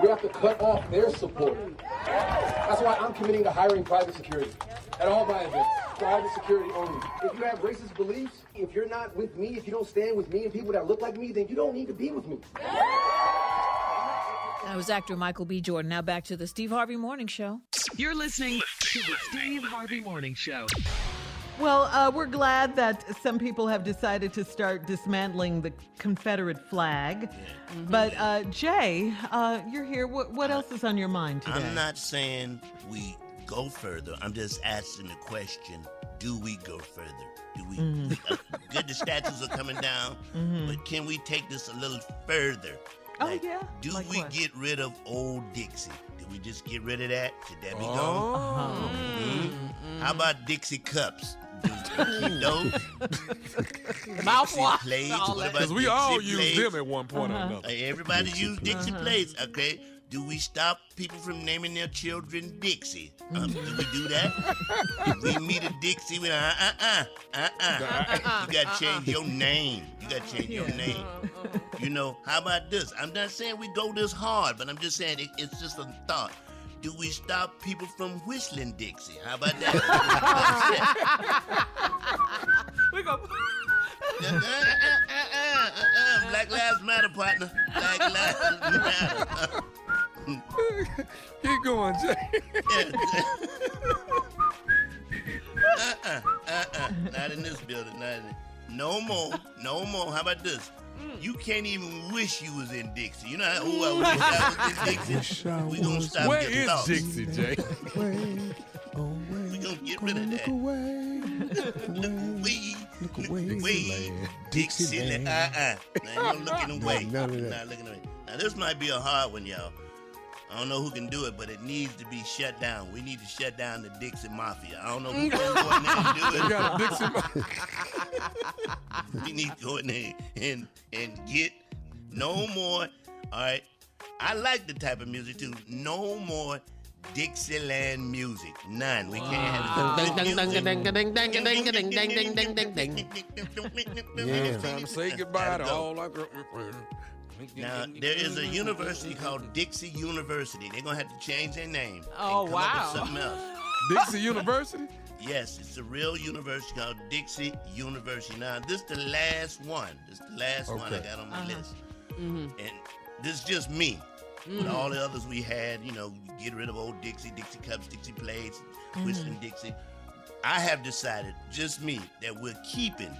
We have to cut off their support. That's why I'm committing to hiring private security at all my events. Private security only. If you have racist beliefs, if you're not with me, if you don't stand with me and people that look like me, then you don't need to be with me. That was actor Michael B. Jordan. Now back to the Steve Harvey Morning Show. You're listening to the Steve Harvey Morning Show. Well, uh, we're glad that some people have decided to start dismantling the Confederate flag. But uh, Jay, uh, you're here. What, what else is on your mind today? I'm not saying we go further. I'm just asking the question: Do we go further? Do we? Mhm. uh, good, the statues are coming down, Mhm. but can we take this a little further? Oh, Like, yeah? Do Like we what? get rid of old Dixie? Do we just get rid of that? Should that be Oh. gone? Mhm. How about Dixie cups? Do we keep? Mouthwash, Dixie plates. all What that. about 'Cause we all Dixie used plates? them at one point or Uh-huh. another. Uh, Everybody Dixie use Dixie plates. plates, okay? Do we stop people from naming their children Dixie? Um, do we do that? if we meet a Dixie, we uh uh uh uh uh. You gotta change your name. You gotta change your name. You know, how about this? I'm not saying we go this hard, but I'm just saying it, it's just a thought. Do we stop people from whistling Dixie? How about that? we go. Black Lives Matter, partner. Black Lives Matter. Keep going, Jay. uh-uh, uh-uh. Not in this building. Not in No more. No more. How about this? Mm. You can't even wish you was in Dixie. You know how, who I mm. wish I was in Dixie? We gonna stop Where your is thoughts. Dixie, Jay? We gonna get rid of that. Look away. Look away. Away. Dixieland. Uh-uh. Now, you looking away. None of that. Not looking away. Now, this might be a hard one, y'all. I don't know who can do it, but it needs to be shut down. We need to shut down the Dixie Mafia. I don't know who can go in there and do it. They got a Dixie we need to go in there and, and get no more. All right. I like the type of music too. No more Dixieland music. None. We can't have Yeah. Time to say goodbye to all our girl. Now, there is a university called Dixie University. They're going to have to change their name. Oh, and come Up wow. with something else. Dixie University? Yes, it's a real university called Dixie University. Now, this is the last one. This is the last one I got on my Uh-huh. list. Mhm. And this is just me. With Mhm. all the others we had, you know, get rid of old Dixie, Dixie cups, Dixie plates, Whistling Dixie. I have decided, just me, that we're keeping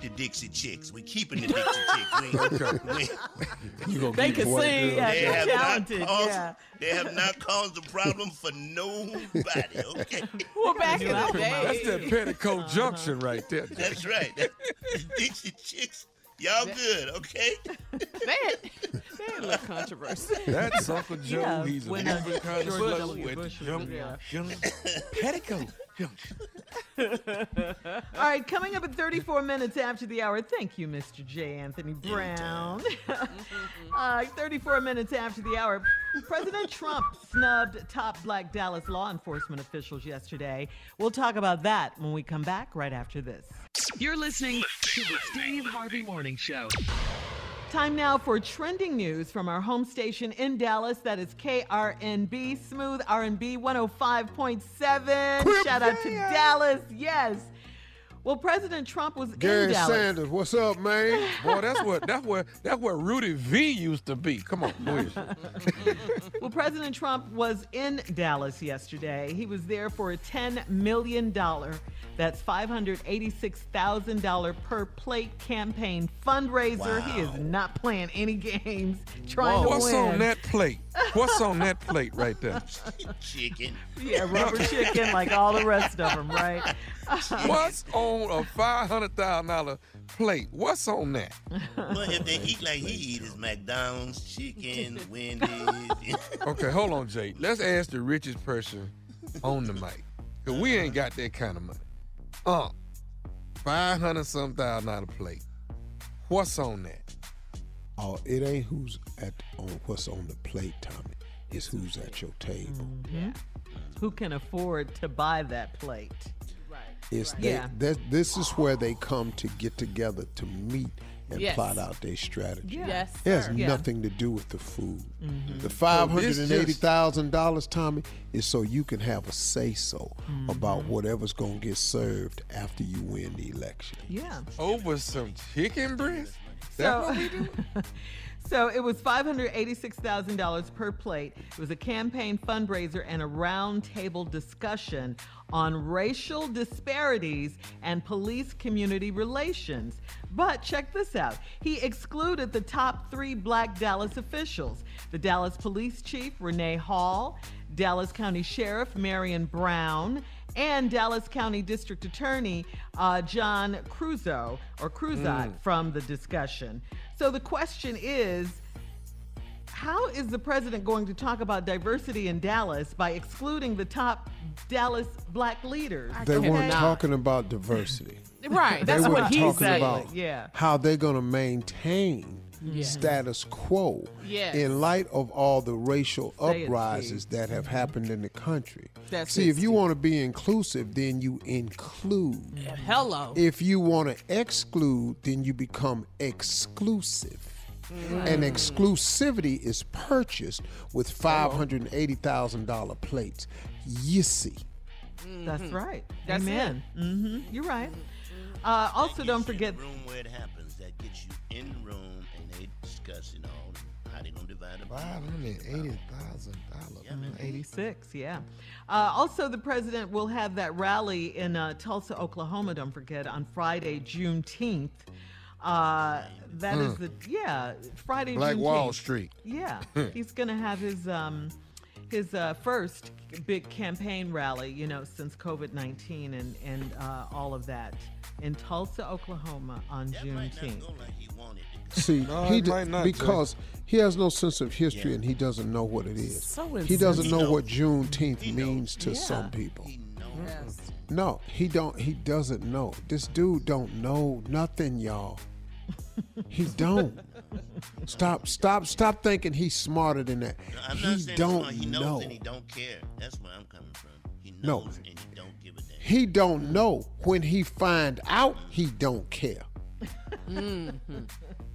the Dixie Chicks. We're keeping the Dixie Chicks. We, Okay. we, You gonna They keep can sing, yeah, they have talented, not caused, yeah. They have not caused a problem for nobody. Okay. Well, back in the That's day. that Petticoat Junction right there. Jay. That's right. That- the Dixie Chicks, y'all good, okay? that, they had a little controversy. That's Uncle Joe. Yeah, He's a when, uh, moving kind of George slow W. with Bush was jump, Petticoat Junction. All right, coming up at 34 minutes after the hour. Thank you, Mr. J. Anthony Brown. uh, 34 minutes after the hour. President Trump snubbed top black Dallas law enforcement officials yesterday. We'll talk about that when we come back right after this. You're listening to the Steve Harvey Morning Show. Time now for trending news from our home station in Dallas. That is KRNB, Smooth R&B 105.7. Shout out to Dallas. Yes. Well, President Trump was in Gary Dallas. Sanders, what's up, man? Boy, that's what that's where that's where Rudy V used to be. Come on, go ahead. Well, President Trump was in Dallas yesterday. He was there for a $10 million, that's $586,000 per plate campaign fundraiser. He is not playing any games, trying What's to win. What's on that plate? What's on that plate right there? Chicken. Yeah, rubber chicken like all the rest of them, right? What's on a five hundred thousand dollar plate? What's on that? Well, if they eat like he eat, it's McDonald's, chicken, Wendy's. Okay, hold on, Jay. Let's ask the richest person on the mic. Cause we ain't got that kind of money. Uh, five hundred some thousand dollar plate. What's on that? Oh, it ain't who's at on what's on the plate, Tommy. It's who's at your table. Mhm. Who can afford to buy that plate? It's Right. they, Yeah. that, this is where they come to get together to meet and Yes. plot out their strategy. Yeah. Yes, it has. Yeah. nothing to do with the food. Mhm. The five So hundred this and eighty thousand dollars, Tommy, is so you can have a say so about whatever's gonna get served after you win the election. Yeah. Over some chicken breast? That's So, what we do? So it was $586,000 per plate. It was a campaign fundraiser and a roundtable discussion on racial disparities and police community relations. But check this out. He excluded the top three black Dallas officials the Dallas Police Chief, Renee Hall, Dallas County Sheriff, Marion Brown, and Dallas County District Attorney uh, John Cruzo or Creuzot Mm. from the discussion. So the question is how is the president going to talk about diversity in Dallas by excluding the top Dallas black leaders? They weren't Okay? talking about diversity. Right, They that's were what he talking said. about Yeah. how they're going to maintain Yeah. status quo Yes. in light of all the racial Say it, uprisings that have happened in the country. That's See, if you want to be inclusive, then you include. Hello. If you want to exclude, then you become exclusive. And exclusivity is purchased with $580,000 plates. You see. That's right. That's Amen. hmm You're right. Uh, also, don't forget. room where it happens. That gets you in room and they discuss it all. How they gonna divide the Five hundred eighty thousand dollars. 86, yeah. Uh, also, the president will have that rally in uh, Tulsa, Oklahoma, don't forget, on Friday, Juneteenth. Uh, that is Mm. the, yeah, Friday, Black Juneteenth. Wall Street. Yeah. He's going to have his, um, his uh, first big campaign rally, you know, since COVID 19 and, and uh, all of that in Tulsa, Oklahoma on Juneteenth. See, No, he d- might not, because he has no sense of history and he doesn't know what it is. So he doesn't know insensitive. what Juneteenth means to some Yeah. people. Yes. No, he don't. He doesn't know. This dude don't know nothing, y'all. He don't. Stop, stop, stop thinking he's smarter than that. I'm he not saying don't smart. he knows know. and he don't care. That's where I'm coming from. He No. knows and he don't give a damn. He don't know. When he find out, he don't care. Mm-hmm.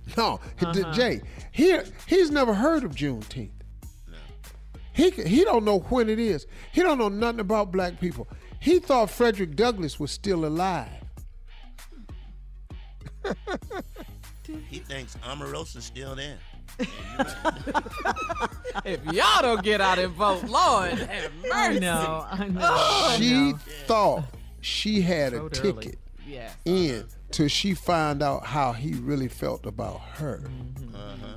No, Uh-huh. Jay, he he's never heard of Juneteenth. He he don't know when it is. He don't know nothing about black people. He thought Frederick Douglass was still alive. He thinks Omarosa's still there. If y'all don't get out and vote, Lord have mercy. I know, I know. Oh, she thought she had a Vote early. ticket Yes. in till she find out how he really felt about her. Uh-huh.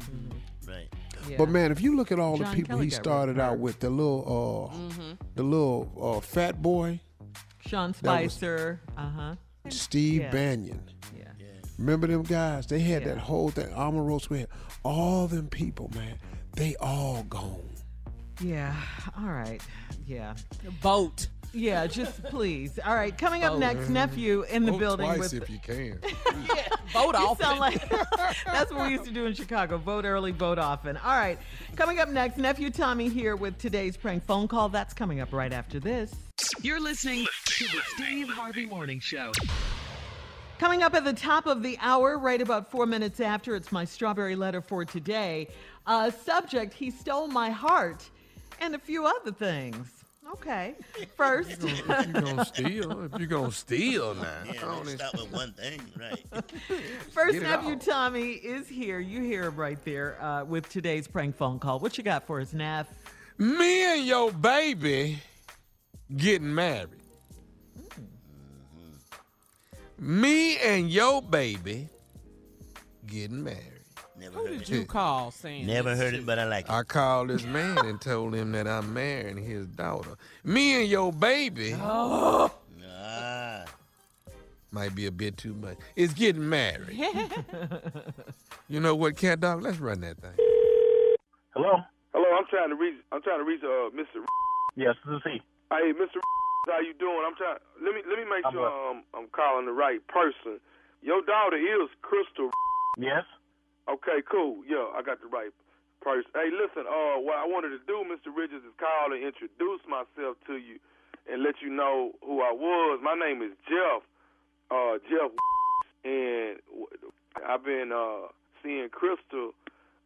Right. But man, if you look at all John the people Kelly he got rid of started out with, the little uh Mhm. the little uh, fat boy, Sean Spicer. Uh huh. Steve Yeah. Banyan. Yeah. Remember them guys? They had Yeah. that whole thing. Omarosa, we had all them people, man. They all gone. Yeah. All right. Yeah. Vote. Yeah, just please. All right. Coming up Vote. next, nephew in the Vote building twice with. if you can. Vote you often. sound like that's what we used to do in Chicago. Vote early, vote often. All right. Coming up next, nephew Tommy here with today's prank phone call. That's coming up right after this. You're listening to the Steve Harvey Morning Show. Coming up at the top of the hour, right about four minutes after, it's my strawberry letter for today. Uh, subject: He stole my heart, and a few other things. Okay. First, If you gonna steal, if you gonna steal now, Yeah, let's start with one thing, right? First nephew out. Tommy is here. You hear him right there uh, with today's prank phone call. What you got for us, Nav? Me and your baby getting married. Me and your baby getting married. Never Who heard did it. you call saying Never heard it, but I like it. I called this man and told him that I'm marrying his daughter. Me and your baby Oh. Ah. might be a bit too much. It's getting married. You know what, cat dog? Let's run that thing. Hello. Hello. I'm trying to reach. I'm trying to reach uh Mr. Yes, this is he. Hey, Mr. How you doing? I'm trying. Let me let me make I'm sure um, I'm calling the right person. Your daughter is Crystal. Yes. Okay, cool. Yeah, I got the right person. Hey, listen. Uh, what I wanted to do, Mr. Richards, is call and introduce myself to you and let you know who I was. My name is Jeff. Uh, Jeff, and I've been uh seeing Crystal.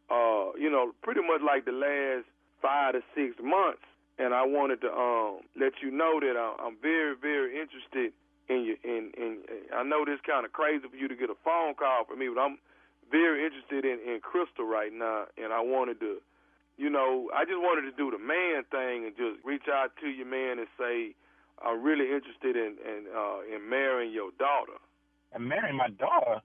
Uh, you know, pretty much like the last five to six months, and I wanted to um let you know that I'm very, very interested in you. In, in, I know this kind of crazy for you to get a phone call from me, but I'm very interested in, in Crystal right now, and I wanted to, you know, I just wanted to do the man thing and just reach out to your man, and say I'm really interested in in, uh, in marrying your daughter. And marrying my daughter.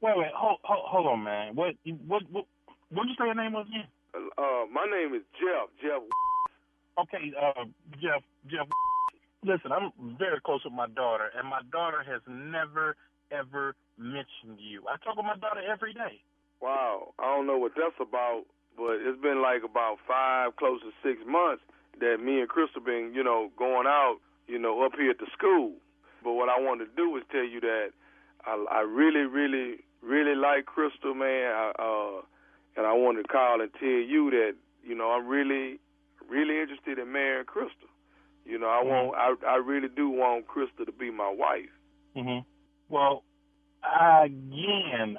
Wait, wait, hold, hold, hold on, man. What, what, what, what did you say your name was again? Uh, my name is Jeff. Jeff. Okay, uh, Jeff, Jeff. Listen, I'm very close with my daughter, and my daughter has never, ever mentioned you. I talk with my daughter every day. Wow, I don't know what that's about, but it's been like about five, close to six months that me and Crystal been, you know, going out, you know, up here at the school. But what I wanted to do is tell you that I, I really, really, really like Crystal, man. I, uh, and I wanted to call and tell you that, you know, I'm really, really interested in marrying Crystal. You know, I want, I, I really do want Crystal to be my wife. hmm Well, again,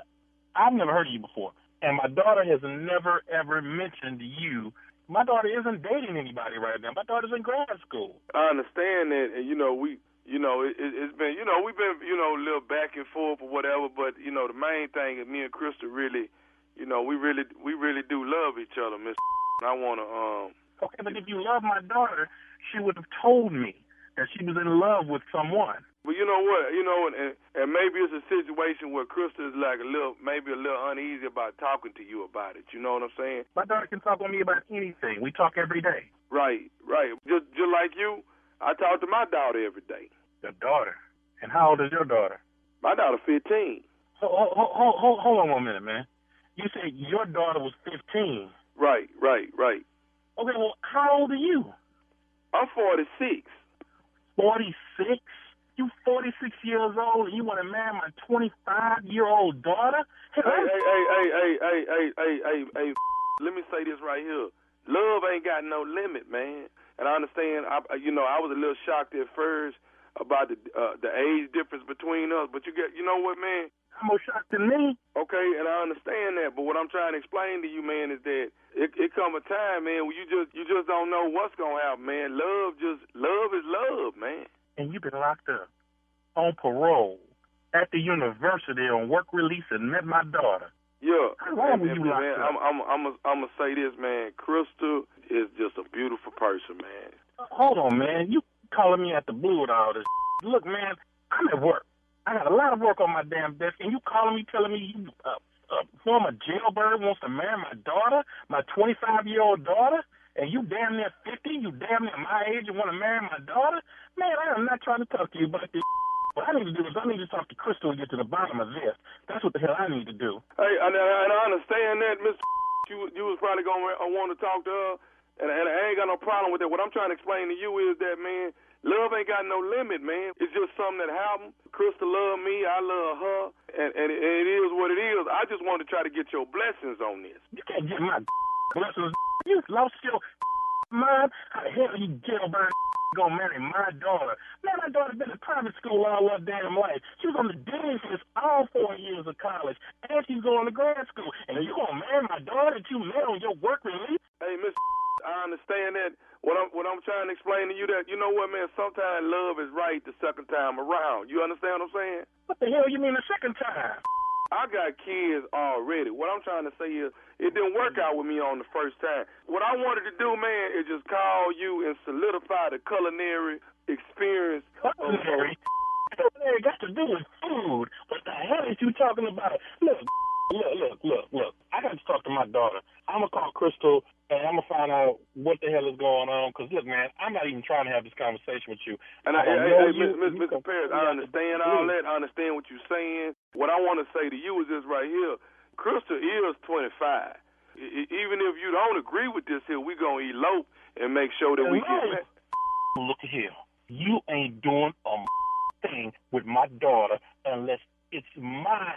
I've never heard of you before, and my daughter has never, ever mentioned you. My daughter isn't dating anybody right now. My daughter's in grad school. I understand that, and you know, we you know, it, it, it's been, you know, we've been, you know, a little back and forth or whatever. But you know, the main thing is me and Crystal really, you know, we really, we really do love each other, Miss. I want to, um. Okay, but if you love my daughter, she would have told me that she was in love with someone. But you know what? You know, and, and maybe it's a situation where Crystal is like a little, maybe a little uneasy about talking to you about it. You know what I'm saying? My daughter can talk with me about anything. We talk every day. Right, right. Just, just like you, I talk to my daughter every day. Your daughter? And how old is your daughter? My daughter 15. Hold, hold, hold, hold on one minute, man. You said your daughter was 15. Right, right, right. Okay, well, how old are you? I'm 46. 46? You 46 years old and you want to marry my 25 year old daughter? Hey, hey, hey, hey, hey, hey, hey, hey, hey, hey, let me say this right here. Love ain't got no limit, man. And I understand, I, you know, I was a little shocked at first about the uh, the age difference between us, but you get, you know what, man? I'm more shocked than me. Okay, and I understand that, but what I'm trying to explain to you, man, is that it, it come a time, man, where you just you just don't know what's gonna happen, man. Love just love is love, man. And you've been locked up on parole at the university on work release and met my daughter. Yeah. How long and, were and, you locked man, up? I'm I'm I'm a, I'm gonna say this, man. Crystal is just a beautiful person, man. Hold on, man. You calling me at the blue with all this? Look, man, I'm at work. I got a lot of work on my damn desk, and you calling me, telling me you uh, uh, former jailbird wants to marry my daughter, my 25 year old daughter, and you damn near 50, you damn near my age, and want to marry my daughter? Man, I am not trying to talk to you about this. What I need to do is I need to talk to Crystal and get to the bottom of this. That's what the hell I need to do. Hey, and, and I understand that, Mister. You you was probably gonna uh, want to talk to her, and, and I ain't got no problem with that. What I'm trying to explain to you is that, man, love ain't got no limit, man. It's just something that happened. Crystal love me, I love her, and, and it, it is what it is. I just want to try to get your blessings on this. You can't get my blessings. You lost your mind. How the hell you jailbird gonna marry my daughter? Man, my daughter's been in private school all her damn life. She was on the dean's list all four years of college, and she's going to grad school. And you gonna marry my daughter that you met on your work release? Hey, Miss, I understand that. What I'm what I'm trying to explain to you that you know what, man. Sometimes love is right the second time around. You understand what I'm saying? What the hell you mean the second time? I got kids already. What I'm trying to say is, it didn't work out with me on the first time. What I wanted to do, man, is just call you and solidify the culinary experience. Culinary? Culinary got to do with food. What the hell is you talking about? Look, look, look, look, look. I got to talk to my daughter. I'm gonna call Crystal and I'm gonna find out what the hell is going on. Cause look, man, I'm not even trying to have this conversation with you. And uh, I, don't hey, hey, you. Miss, You Miss, Mr. can- Paris, I understand all that. I understand what you're saying. What I want to say to you is this right here. Crystal is 25. E- e- Even if you don't agree with this here, we're gonna elope and make sure that we get back. Look here, you ain't doing a thing with my daughter unless it's my.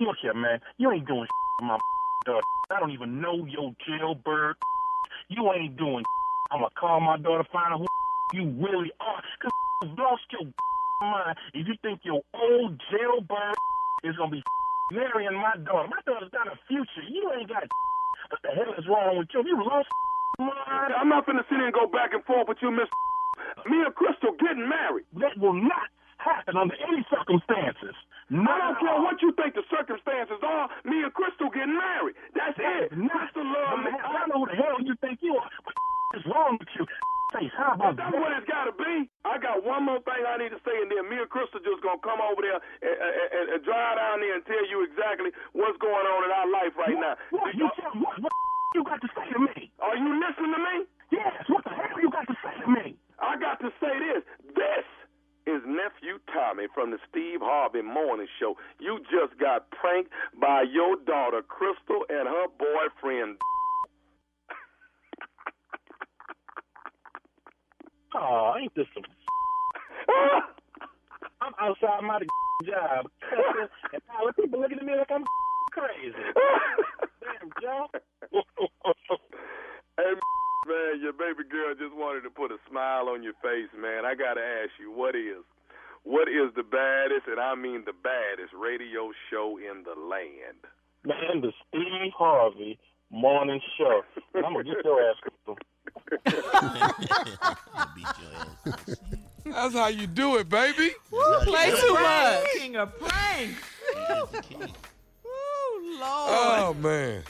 Look here, man, you ain't doing with my daughter. I don't even know your jailbird. You ain't doing. shit. I'm gonna call my daughter, find out who you really are. Cause you've lost your mind if you think your old jailbird is gonna be marrying my daughter. My daughter's got a future. You ain't got. What the hell is wrong with you? You lost mind. I'm not finna sit here and go back and forth with you, Miss. Me and Crystal getting married. That will not happen under any circumstances. I don't care what you think the circumstances are. Me and Crystal getting married. That's it. Crystal love me. I don't know who the hell you think you are. What is wrong with you? Face, how about That's what it's got to be. I got one more thing I need to say, and then me and Crystal just gonna come over there and, and, and, drive down there and tell you exactly what's going on in our life right now. What you tell what, what you got to say to me? Are you listening to me? Yes. What the hell you got to say to me? I got to say this. This is nephew Tommy from the Steve Harvey Morning Show. You just got pranked by your daughter Crystal and her boyfriend. Oh, ain't this some? I'm outside my job, and all the people looking at me like I'm crazy. Damn, Joe. Hey, man, your baby girl just wanted to put a smile on your face, man. I gotta ask you, what is, what is the baddest, and I mean the baddest radio show in the land? Man, the Steve Harvey Morning Show. And I'm gonna get your ass. Crystal. Beat your ass. That's how you do it, baby. Play too much. King of pranks. Ooh, Lord. Oh man.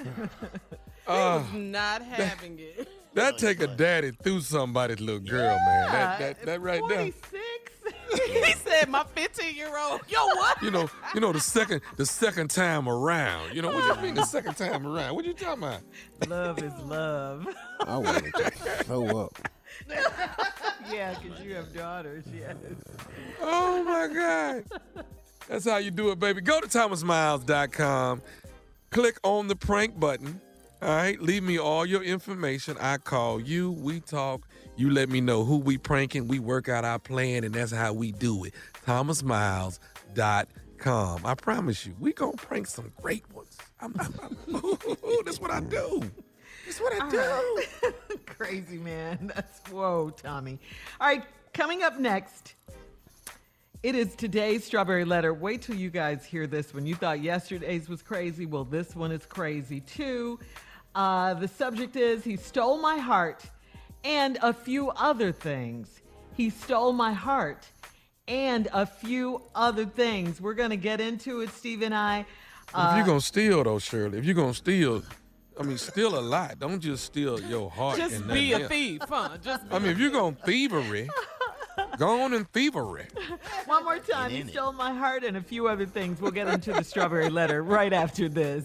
I Uh, was not having it. that take a daddy through somebody's little girl, man. That that, that right there. he said my 15 year old. Yo, what? You know, you know the second the second time around. You know what you mean the second time around? What you talking about? Love is love. I wanted to throw up. yeah, because you have daughters, yes. Oh my God. That's how you do it, baby. Go to thomasmiles.com. Click on the prank button. All right. Leave me all your information. I call you. We talk. You let me know who we pranking. We work out our plan, and that's how we do it. thomasmiles.com. I promise you, we gonna prank some great ones. I'm, I'm, I'm, that's what I do. That's what I do. Crazy man. That's whoa, Tommy. All right, coming up next. It is today's strawberry letter. Wait till you guys hear this one. You thought yesterday's was crazy. Well, this one is crazy too. Uh, the subject is He stole my heart and a few other things. He stole my heart and a few other things. We're going to get into it, Steve and I. if you're gonna steal though, Shirley, if you're gonna steal, I mean, steal a lot. Don't just steal your heart. Just and be a else. thief, huh? Just I mean, if you're gonna thievery, go on and thievery. One more time. He stole my heart and a few other things. We'll get into the strawberry letter right after this.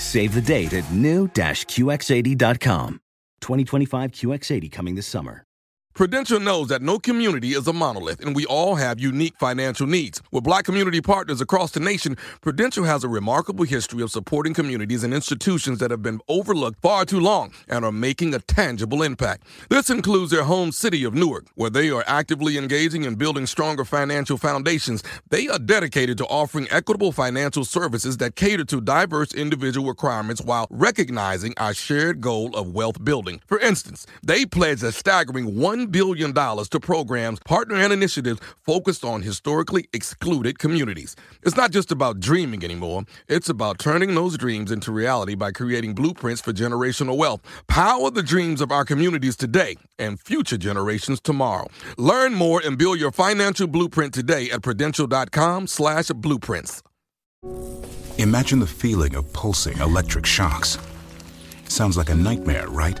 Save the date at new-QX80.com. 2025 QX80 coming this summer. Prudential knows that no community is a monolith, and we all have unique financial needs. With black community partners across the nation, Prudential has a remarkable history of supporting communities and institutions that have been overlooked far too long and are making a tangible impact. This includes their home city of Newark, where they are actively engaging in building stronger financial foundations. They are dedicated to offering equitable financial services that cater to diverse individual requirements while recognizing our shared goal of wealth building. For instance, they pledge a staggering $1 billion to programs, partner, and initiatives focused on historically excluded communities. It's not just about dreaming anymore, it's about turning those dreams into reality by creating blueprints for generational wealth. Power the dreams of our communities today and future generations tomorrow. Learn more and build your financial blueprint today at prudential.com slash blueprints. Imagine the feeling of pulsing electric shocks. Sounds like a nightmare, right?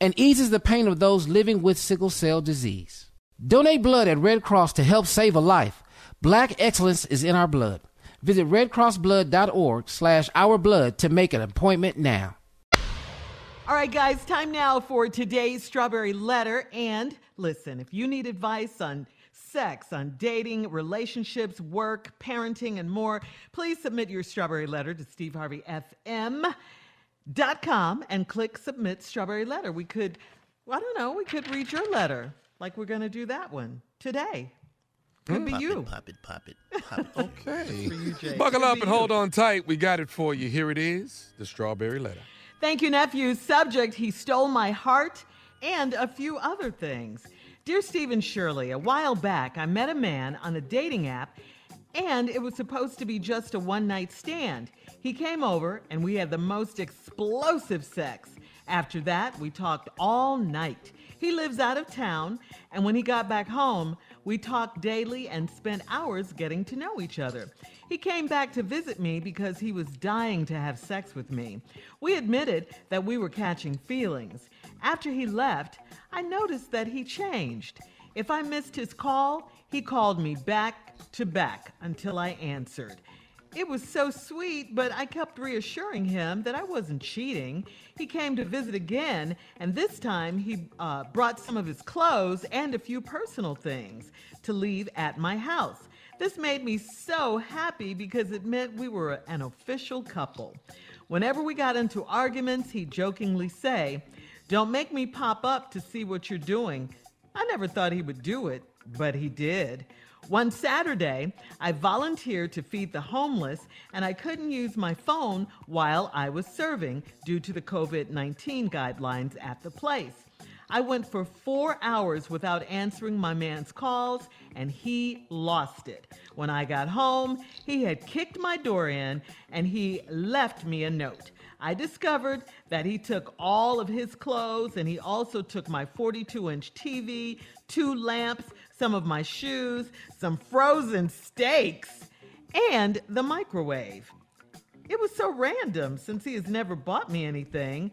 and eases the pain of those living with sickle cell disease. Donate blood at Red Cross to help save a life. Black excellence is in our blood. Visit redcrossblood.org slash ourblood to make an appointment now. All right, guys, time now for today's strawberry letter. And listen, if you need advice on sex, on dating, relationships, work, parenting, and more, please submit your strawberry letter to Steve Harvey FM dot com and click submit strawberry letter. We could, well, I don't know, we could read your letter like we're going to do that one today. Could hmm. be Pop you. It, pop it, pop it, pop it. Okay. You, Buckle Could up and you. hold on tight. We got it for you. Here it is the strawberry letter. Thank you, nephew. Subject He stole my heart and a few other things. Dear Stephen Shirley, a while back I met a man on a dating app and it was supposed to be just a one night stand. He came over and we had the most explosive sex. After that, we talked all night. He lives out of town, and when he got back home, we talked daily and spent hours getting to know each other. He came back to visit me because he was dying to have sex with me. We admitted that we were catching feelings. After he left, I noticed that he changed. If I missed his call, he called me back to back until I answered. It was so sweet, but I kept reassuring him that I wasn't cheating. He came to visit again, and this time he uh, brought some of his clothes and a few personal things to leave at my house. This made me so happy because it meant we were an official couple. Whenever we got into arguments, he'd jokingly say, Don't make me pop up to see what you're doing. I never thought he would do it, but he did. One Saturday, I volunteered to feed the homeless, and I couldn't use my phone while I was serving due to the COVID 19 guidelines at the place. I went for four hours without answering my man's calls, and he lost it. When I got home, he had kicked my door in and he left me a note. I discovered that he took all of his clothes and he also took my 42 inch TV, two lamps, some of my shoes, some frozen steaks, and the microwave. It was so random since he has never bought me anything.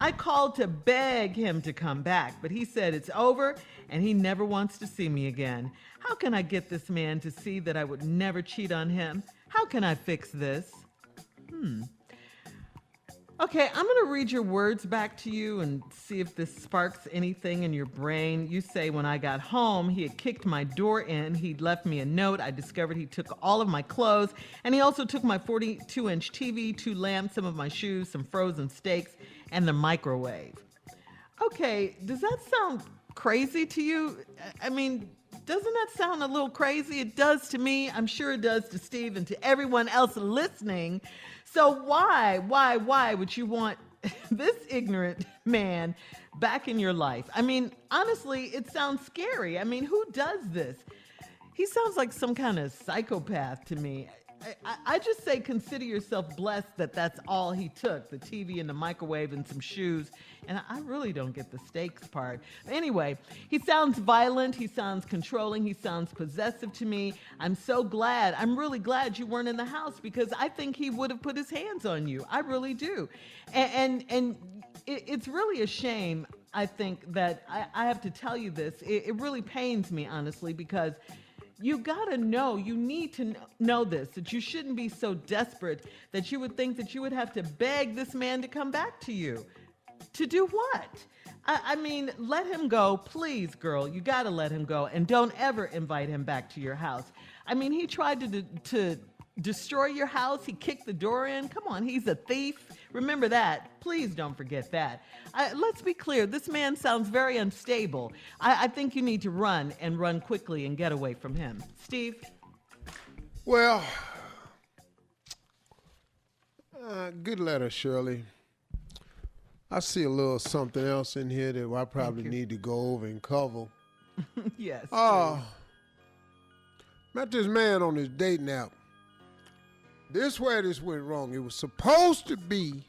I called to beg him to come back, but he said it's over and he never wants to see me again. How can I get this man to see that I would never cheat on him? How can I fix this? Hmm. Okay, I'm going to read your words back to you and see if this sparks anything in your brain. You say, When I got home, he had kicked my door in. He'd left me a note. I discovered he took all of my clothes, and he also took my 42 inch TV, two lamps, some of my shoes, some frozen steaks, and the microwave. Okay, does that sound crazy to you? I- I mean, doesn't that sound a little crazy? It does to me. I'm sure it does to Steve and to everyone else listening. So why, why, why would you want this ignorant man back in your life? I mean, honestly, it sounds scary. I mean, who does this? He sounds like some kind of psychopath to me. I, I, just say consider yourself blessed that that's all he took the TV and the microwave and some shoes. And I really don't get the stakes part. Anyway, he sounds violent. He sounds controlling. He sounds possessive to me. I'm so glad. I'm really glad you weren't in the house because I think he would have put his hands on you. I really do. And, and, and it, it's really a shame, I think, that I, I have to tell you this. It, it really pains me, honestly, because you gotta know, you need to know this, that you shouldn't be so desperate that you would think that you would have to beg this man to come back to you. To do what? I, I mean, let him go, please, girl. You gotta let him go, and don't ever invite him back to your house. I mean, he tried to, de- to destroy your house, he kicked the door in. Come on, he's a thief. Remember that. Please don't forget that. Uh, let's be clear this man sounds very unstable. I, I think you need to run and run quickly and get away from him. Steve? Well, uh, good letter, Shirley. I see a little something else in here that I probably need to go over and cover. yes. Oh, met this man on his dating app. This where this went wrong. It was supposed to be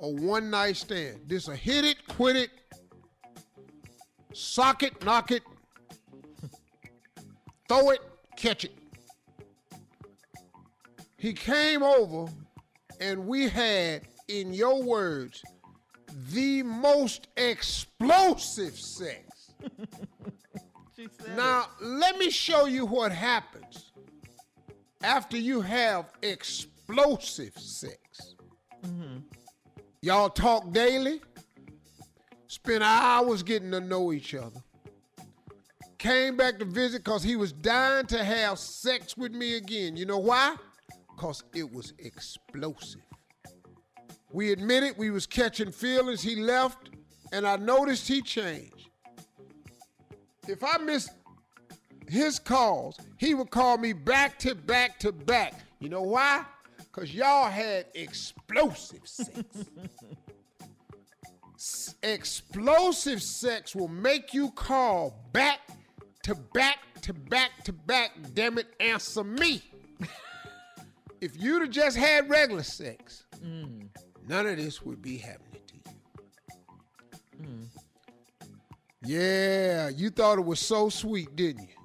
a one night stand. This a hit it, quit it, sock it, knock it, throw it, catch it. He came over and we had, in your words, the most explosive sex. now, let me show you what happens after you have explosive sex. Mm-hmm. Y'all talk daily, spend hours getting to know each other. Came back to visit because he was dying to have sex with me again. You know why? Because it was explosive. We admitted we was catching feelings. He left, and I noticed he changed. If I missed his calls, he would call me back to back to back. You know why? Because y'all had explosive sex. Explosive sex will make you call back to back to back to back. Damn it, answer me. if you'd have just had regular sex, mm. none of this would be happening to you. Mm. Yeah, you thought it was so sweet, didn't you?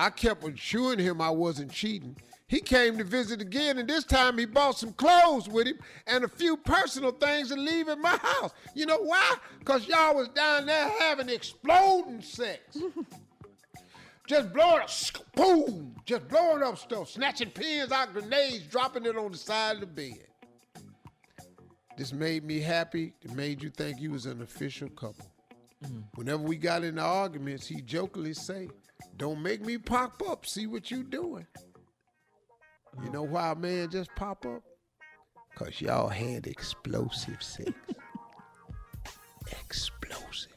I kept assuring him I wasn't cheating. He came to visit again, and this time he bought some clothes with him and a few personal things to leave in my house. You know why? Because y'all was down there having exploding sex. just blowing up, boom, just blowing up stuff, snatching pins out, grenades, dropping it on the side of the bed. This made me happy. It made you think you was an official couple. Mm. Whenever we got into arguments, he jokingly say, "Don't make me pop up. See what you doing." You know why a man just pop up? Cause y'all had explosive sex. explosive.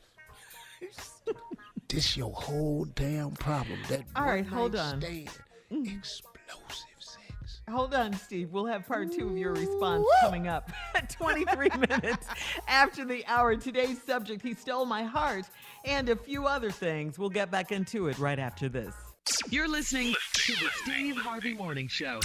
this your whole damn problem. That All right, one hold night on. Stand. Hold on, Steve. We'll have part two of your response coming up. 23 minutes after the hour. Today's subject, He Stole My Heart, and a few other things. We'll get back into it right after this. You're listening to the Steve Harvey Morning Show.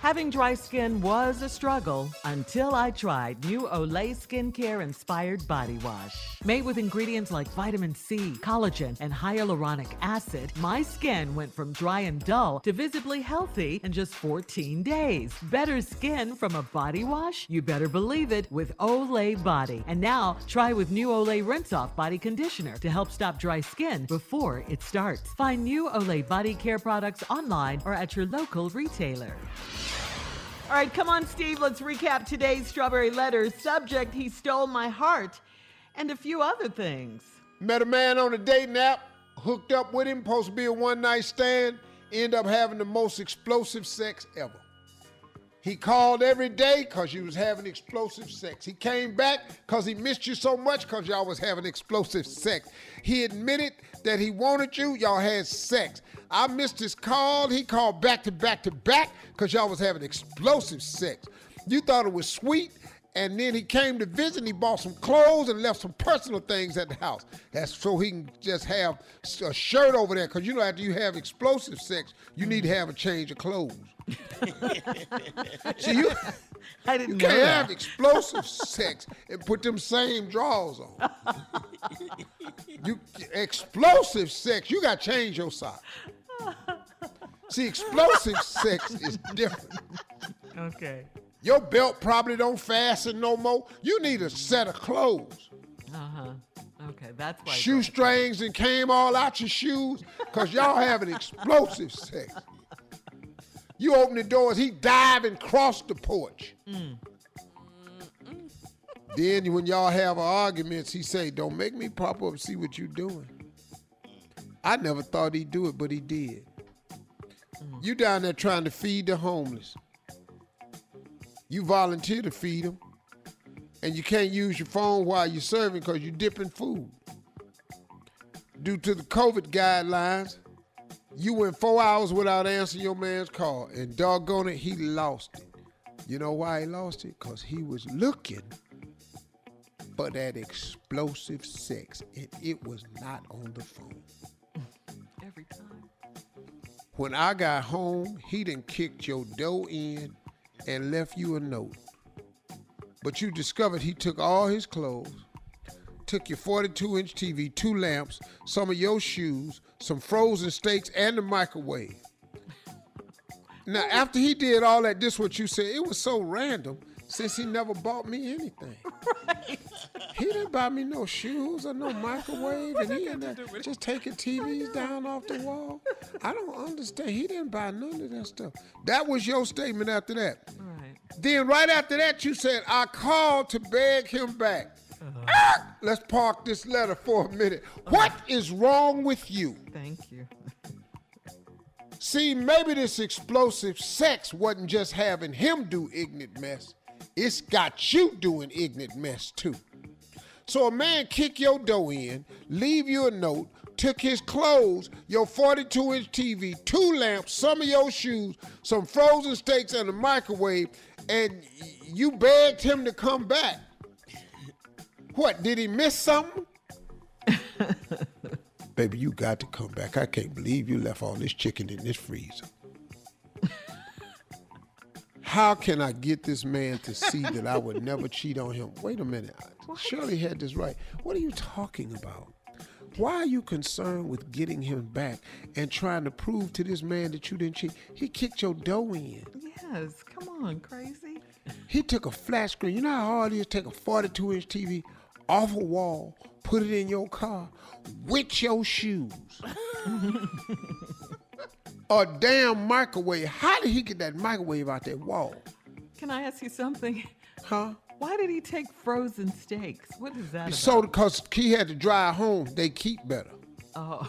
Having dry skin was a struggle until I tried new Olay Skincare Inspired Body Wash. Made with ingredients like vitamin C, collagen, and hyaluronic acid, my skin went from dry and dull to visibly healthy in just 14 days. Better skin from a body wash? You better believe it with Olay Body. And now, try with new Olay Rinse Off Body Conditioner to help stop dry skin before it starts. Find new Olay Body Care products online or at your local retailer. All right, come on, Steve. Let's recap today's Strawberry Letters. Subject He Stole My Heart, and a few other things. Met a man on a dating app, hooked up with him, supposed to be a one night stand, end up having the most explosive sex ever. He called every day because you was having explosive sex. He came back because he missed you so much because y'all was having explosive sex. He admitted that he wanted you, y'all had sex. I missed his call. He called back to back to back because y'all was having explosive sex. You thought it was sweet, and then he came to visit and he bought some clothes and left some personal things at the house. That's so he can just have a shirt over there because you know after you have explosive sex, you need to have a change of clothes. See, you, I didn't you know can't that. have explosive sex and put them same drawers on. you explosive sex, you got to change your socks. See, explosive sex is different. Okay. Your belt probably don't fasten no more. You need a set of clothes. Uh huh. Okay, that's why. Shoestrings and came all out your shoes because y'all having explosive sex. You open the doors, he dive and cross the porch. Mm. Then when y'all have arguments, he say, "Don't make me pop up and see what you doing." I never thought he'd do it, but he did. You down there trying to feed the homeless. You volunteer to feed them, and you can't use your phone while you're serving because you're dipping food. Due to the COVID guidelines, you went four hours without answering your man's call, and doggone it, he lost it. You know why he lost it? Because he was looking for that explosive sex, and it was not on the phone. Every time. When I got home, he didn't kicked your door in and left you a note. But you discovered he took all his clothes, took your 42 inch TV, two lamps, some of your shoes, some frozen steaks, and the microwave. Now, after he did all that, this what you said. It was so random since he never bought me anything. He didn't buy me no shoes or no microwave, and he ended up just taking TVs down off the wall. I don't understand. He didn't buy none of that stuff. That was your statement after that. Right. Then right after that, you said, I called to beg him back. Ah! Let's park this letter for a minute. What is wrong with you? Thank you. See, maybe this explosive sex wasn't just having him do ignorant mess. It's got you doing ignorant mess too. So a man kick your dough in, leave you a note, took his clothes, your 42 inch TV, two lamps, some of your shoes, some frozen steaks, and a microwave, and you begged him to come back. What, did he miss something? Baby, you got to come back. I can't believe you left all this chicken in this freezer. How can I get this man to see that I would never cheat on him? Wait a minute. Shirley had this right. What are you talking about? Why are you concerned with getting him back and trying to prove to this man that you didn't cheat? He kicked your dough in. Yes, come on, crazy. He took a flat screen. You know how hard it is to take a 42 inch TV off a wall, put it in your car with your shoes. a damn microwave. How did he get that microwave out that wall? Can I ask you something? Huh? Why did he take frozen steaks? What is that So because he had to drive home, they keep better. Oh.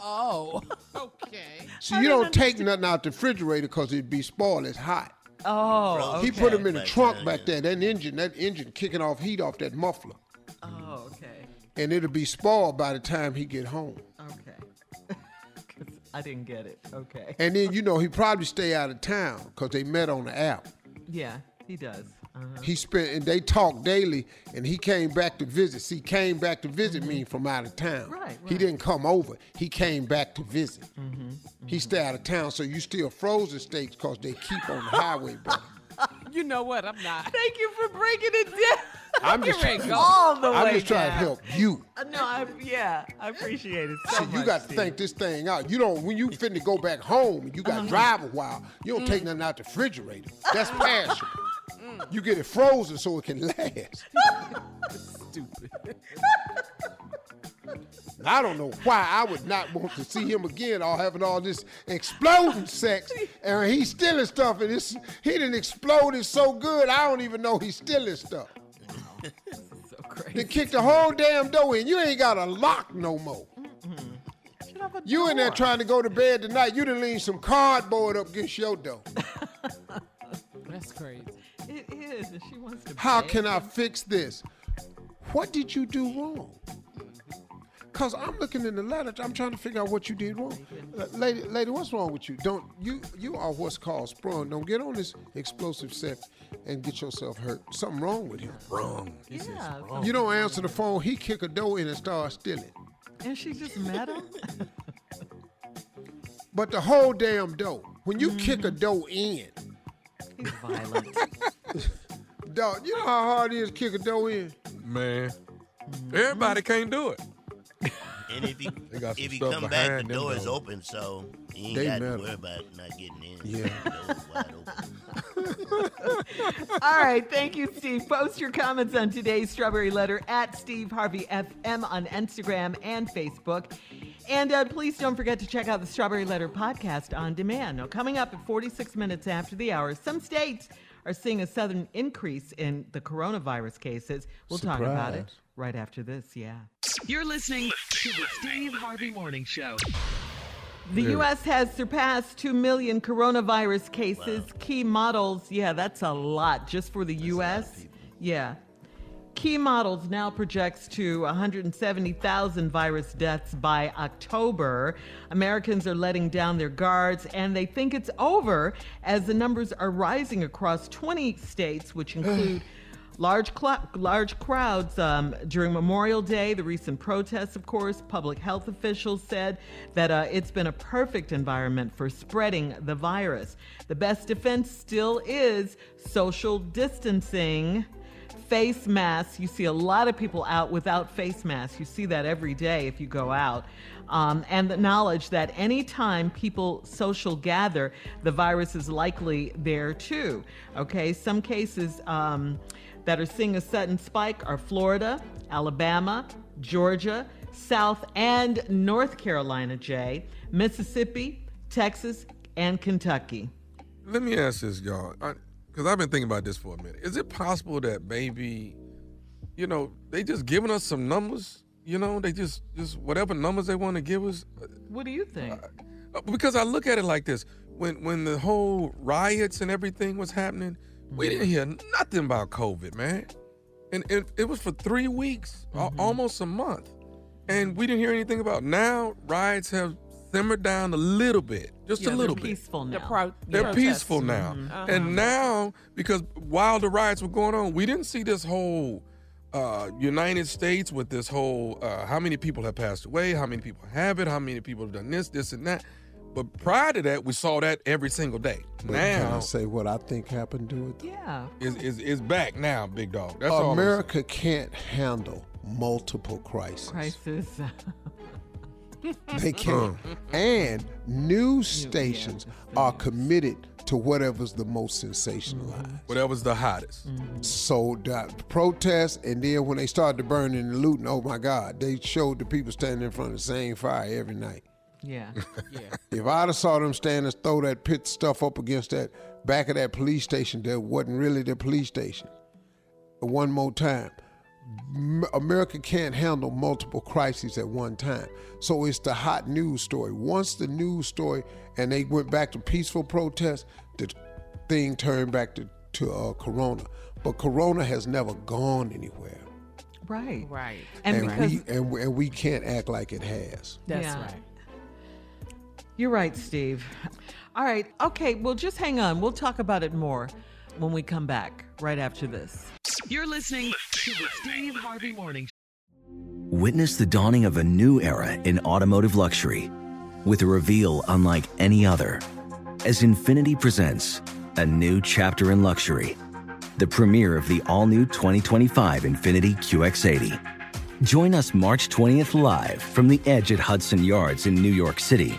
Oh, okay. So you don't take nothing out the refrigerator because it'd be spoiled. It's hot. Oh, Okay. He put okay. them in the trunk back there. That engine, that engine kicking off heat off that muffler, Oh, okay. and it'll be spoiled by the time he get home. I didn't get it. Okay. And then you know he probably stay out of town because they met on the app. Yeah, he does. Uh-huh. He spent and they talk daily, and he came back to visit. See, came back to visit me from out of town. Mm-hmm. Right, He didn't come over. He came back to visit. Mm-hmm. He stay out of town, so you still frozen steaks because they keep on the highway, brother. You know what? I'm not. Thank you for breaking it down. I'm just trying, go. all the I'm way just trying down. to help you. Uh, No, I, yeah, I appreciate it so See, much. you got to Steve. think this thing out. You don't when you finna go back home and you got to Uh-huh. drive a while. You don't Mm. take nothing out the refrigerator. That's perishable. You get it frozen so it can last. Stupid. I don't know why I would not want to see him again or having all this exploding sex and he's stealing stuff and it's, he didn't explode it so good I don't even know he's stealing stuff. so crazy. They kicked the whole damn door in. You ain't got a lock no more. Should have a You in there trying to go to bed tonight. You done lean some cardboard up against your door. That's crazy. It is, and she wants to. How beg can I fix this? What did you do wrong? Cause I'm looking in the letter. I'm trying to figure out what you did wrong. Lady, lady, what's wrong with you? Don't you you are what's called sprung. Don't get on this explosive set and get yourself hurt. Something wrong with him. Wrong. Yeah, You don't answer the phone. He kick a door in and start stealing. and she just met him. But the whole damn door. When you kick a mm-hmm. door in, He's violent. dog, you know how hard it is to kick a door in. Man, mm-hmm. everybody can't do it. And if he They got some if he stuff come back, the door is though. open, so he ain't They got to worry about not getting in. Yeah. The door's wide open. All right, thank you, Steve. Post your comments on today's Strawberry Letter at Steve Harvey FM on Instagram and Facebook. And uh, please don't forget to check out the Strawberry Letter podcast on demand. Now, coming up at 46 minutes after the hour, some states are seeing a sudden increase in the coronavirus cases. We'll talk about it Surprise. Right after this. Yeah. You're listening to the Steve Harvey Morning Show. The U.S. has surpassed 2 million coronavirus cases. Key models, yeah, that's a lot just for the U.S. Yeah. Key models now projects to 170,000 virus deaths by October. Americans are letting down their guards and they think it's over as the numbers are rising across 20 states, which include Large, cl- large crowds um, during Memorial Day, the recent protests, of course, public health officials said that uh, it's been a perfect environment for spreading the virus. The best defense still is social distancing. Face masks. You see a lot of people out without face masks. You see that every day if you go out. Um, and the knowledge that anytime people social gather, the virus is likely there too. Okay, some cases. Um, that are seeing a sudden spike are Florida, Alabama, Georgia, South and North Carolina, Jay, Mississippi, Texas, and Kentucky. Let me ask this, y'all, because I've been thinking about this for a minute. Is it possible that maybe, you know, they just giving us some numbers? You know, they just just whatever numbers they want to give us. What do you think? Uh, because I look at it like this: when when the whole riots and everything was happening, we didn't hear nothing about COVID, man. And it, it was for three weeks, mm-hmm. almost a month. And we didn't hear anything about. Now riots have simmered down a little bit, just yeah, a little they're bit. Peaceful now. The pro- They're protests. peaceful now. Mhm. Uh-huh. And now, because while the riots were going on, we didn't see this whole uh, United States with this whole uh, how many people have passed away, how many people have it, how many people have done this, this, and that. But prior to that, we saw that every single day. But can I now say what I think happened to it? Yeah. is is is back now, big dog. That's all. I'm America can't handle multiple crises. Crisis. They can't. Mm. and news stations are committed to whatever's the most sensationalized. Mm-hmm. Whatever's the hottest. Mm-hmm. So the protests, and then when they started to burn and looting, oh my God, they showed the people standing in front of the same fire every night. Yeah. Yeah. If I'd have saw them standing, and throw that pit stuff up against that back of that police station that wasn't really the police station. One more time. America can't handle multiple crises at one time. So it's the hot news story. Once the news story and they went back to peaceful protest, the thing turned back to, to uh, Corona. But Corona has never gone anywhere. Right. Right. And, because we and, we- and we can't act like it has. That's Yeah. right. You're right, Steve. All right. Okay. Well, just hang on. We'll talk about it more when we come back right after this. You're listening to the Steve Harvey Morning Witness the dawning of a new era in automotive luxury with a reveal unlike any other as Infiniti presents a new chapter in luxury, the premiere of the all new 2025 Infiniti QX80. Join us March 20th live from the edge at Hudson Yards in New York City,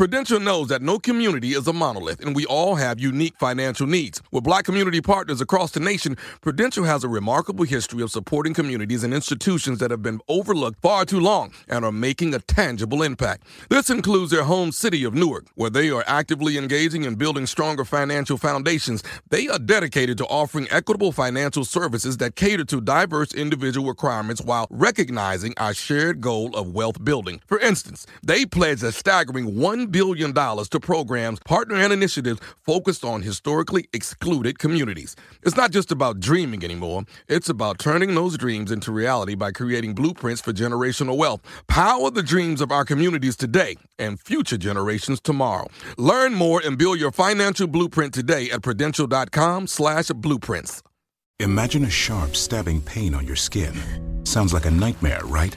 Prudential knows that no community is a monolith, and we all have unique financial needs. With black community partners across the nation, Prudential has a remarkable history of supporting communities and institutions that have been overlooked far too long and are making a tangible impact. This includes their home city of Newark, where they are actively engaging in building stronger financial foundations. They are dedicated to offering equitable financial services that cater to diverse individual requirements while recognizing our shared goal of wealth building. For instance, they pledge a staggering $1 billion to programs, partner, and initiatives focused on historically excluded communities. It's not just about dreaming anymore, it's about turning those dreams into reality by creating blueprints for generational wealth. Power the dreams of our communities today and future generations tomorrow. Learn more and build your financial blueprint today at prudential.com slash blueprints. Imagine a sharp, stabbing pain on your skin. Sounds like a nightmare, right?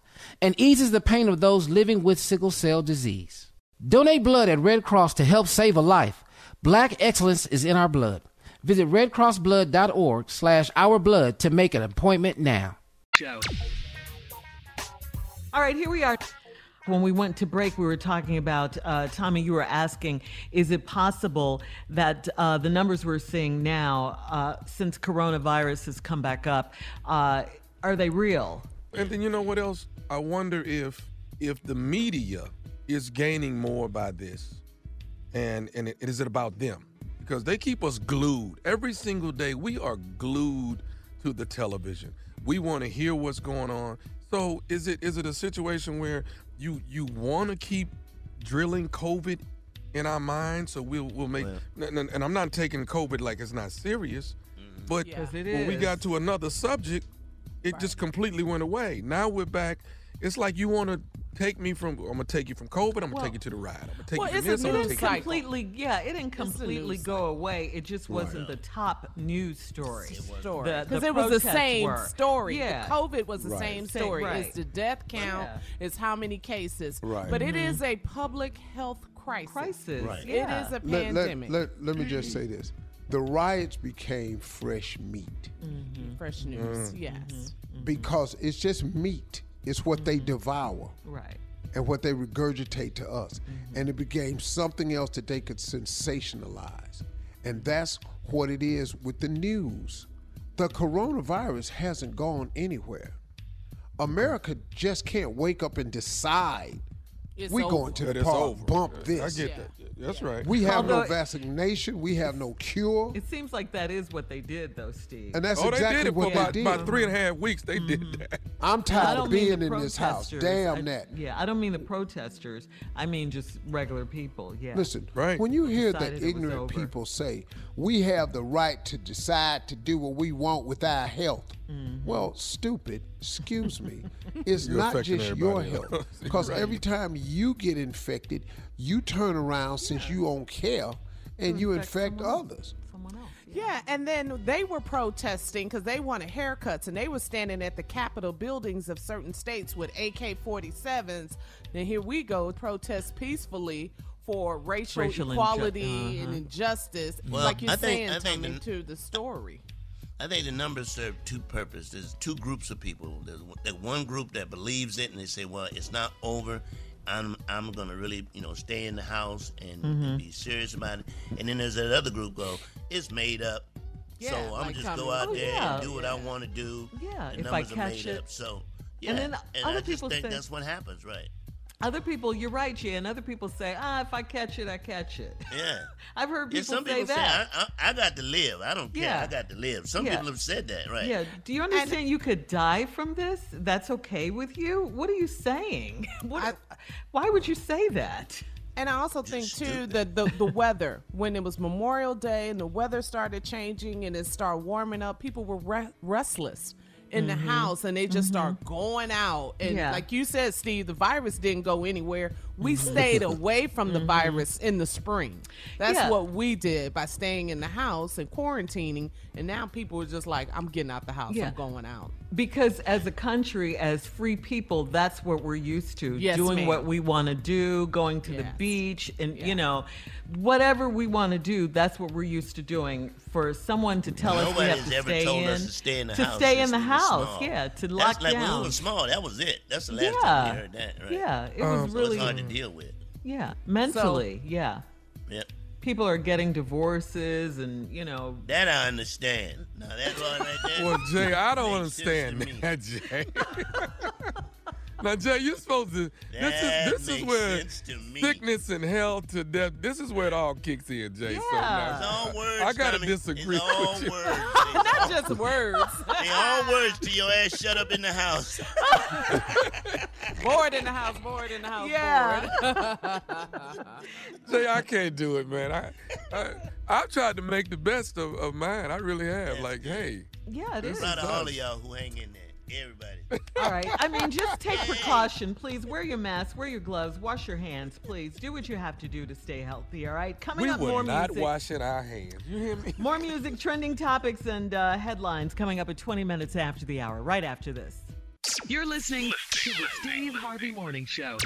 and eases the pain of those living with sickle cell disease. Donate blood at Red Cross to help save a life. Black excellence is in our blood. Visit redcrossblood.org slash ourblood to make an appointment now. Show. All right, here we are. When we went to break, we were talking about, uh, Tommy, you were asking, is it possible that uh, the numbers we're seeing now, uh, since coronavirus has come back up, uh, are they real? And then you know what else? I wonder if if the media is gaining more by this, and and it, is it about them? Because they keep us glued every single day. We are glued to the television. We want to hear what's going on. So is it is it a situation where you you want to keep drilling COVID in our minds? So we'll we'll make and, and I'm not taking COVID like it's not serious, mm-hmm. but Yeah. 'Cause it when we got to another subject, it just completely went away. Now we're back. It's like you want to take me from. I'm gonna take you from COVID. I'm gonna Well- take you to the ride. I'm gonna take well, you it's from this. a I'm gonna news take you. completely, yeah, it didn't completely news go away. It just wasn't the top news story. story because the it was the same were. story. Yeah. The COVID was the Right. same Same- story. right. It's the death count. Yeah. It's how many cases. Right. But it Mhm. is a public health crisis. Crisis. Right. It is a Let, let, pandemic. let, let me just say this. The riots became fresh meat. Fresh news. Mm. Yes. Because it's just meat. It's what they mm-hmm. devour. Right. And what they regurgitate to us. Mm-hmm. And it became something else that they could sensationalize. And that's what it is with the news. The coronavirus hasn't gone anywhere. America just can't wake up and decide It's we over. going to the park, over. bump I this. get that. That's right. We have Although- no vaccination. We have no cure. It seems like that is what they did, though, Steve. And that's oh, exactly they did it what for about, they did. about three and a half weeks. They did mm-hmm. that. I'm tired of being in this house. Damn I- that. Yeah, I don't mean the protesters. I mean just regular people. Yeah. Listen, right. when you hear the Decided it was ignorant people say, we have the right to decide to do what we want with our health. Mm-hmm. Well, stupid, excuse me. It's You're not just your everybody health. Because Right. every time you get infected, you turn around since you don't care and you infect others. Yeah, and then they were protesting because they wanted haircuts, and they were standing at the Capitol buildings of certain states with AK-47s. And here we go, protest peacefully for racial, Racial equality and uh-huh. injustice, Well, like you're I think- saying, I think Tommy, the- to the story. I think the numbers serve two purposes. There's two groups of people. There's one- one group that believes it and they say, "Well, it's not over. I'm I'm gonna really you know stay in the house and, and Mm-hmm. Mhm. be serious about it." And then there's that other group go, "It's made up." Yeah, so I'm like just Tommy go out Oh, there yeah. and do what I want to do. Yeah, the if I numbers are made it. up. So yeah, And then and other I just people think say- that's what happens, right? Other people, you're right, Jay, and other people say, ah, if I catch it, I catch it. Yeah. I've heard Yeah, people some say people that. say I, I, I got to live. I don't care. Yeah. I got to live. Some Yeah. people have said that, right? Yeah. Do you understand you could die from this? That's okay with you? What are you saying? What, why would you say that? And I also think too that the the weather when it was Memorial Day and the weather started changing and it started warming up, people were re- restless, in the Mhm. house and they just Mhm. start going out. And Yeah. like you said, Steve, the virus didn't go anywhere. We Mhm. stayed away from the Mhm. virus in the spring. That's Yeah. what we did by staying in the house and quarantining. And now people are just like, I'm getting out the house. Yeah. I'm going out. Because as a country, as free people, that's what we're used to. Yes, doing ma'am. what we want to do, going to the beach, and you know, whatever we want to do, that's what we're used to doing. For someone to tell us we have Nobody's to ever stay told in, us to stay in the to house. stay in the house, small. yeah, to That's lock like down. when we were small. That was it. That's the last Yeah. time we heard that. Right? Yeah, it Um, was so really it's hard to deal with. Yeah, mentally, yeah. Yep. People are getting divorces, and you know. That I understand. Now that one right there. Well, Jay, I don't understand to that, Jay. now, Jay, you're supposed to. That this is this is where sense to me. sickness and hell to death. This is where it all kicks in, Jay. So now, It's all words. I gotta Tommy. disagree It's all with you. words. Not just words. They all words to your ass. Shut up in the house. bored in the house, bored in the house, Yeah. bored. Jay, I can't do it, man. I, I I've tried to make the best of, of mine. I really have. like, hey, Yeah, it This is. Proud of all of y'all who hang in there. Everybody. All right. I mean, just take precaution, please. Wear your mask, wear your gloves, wash your hands, please. Do what you have to do to stay healthy. All right. Coming we up, were more not music. washing our hands. You hear me? More music, trending topics, and uh, headlines coming up at 20 minutes after the hour. Right after this. You're listening to the Steve Harvey Morning Show.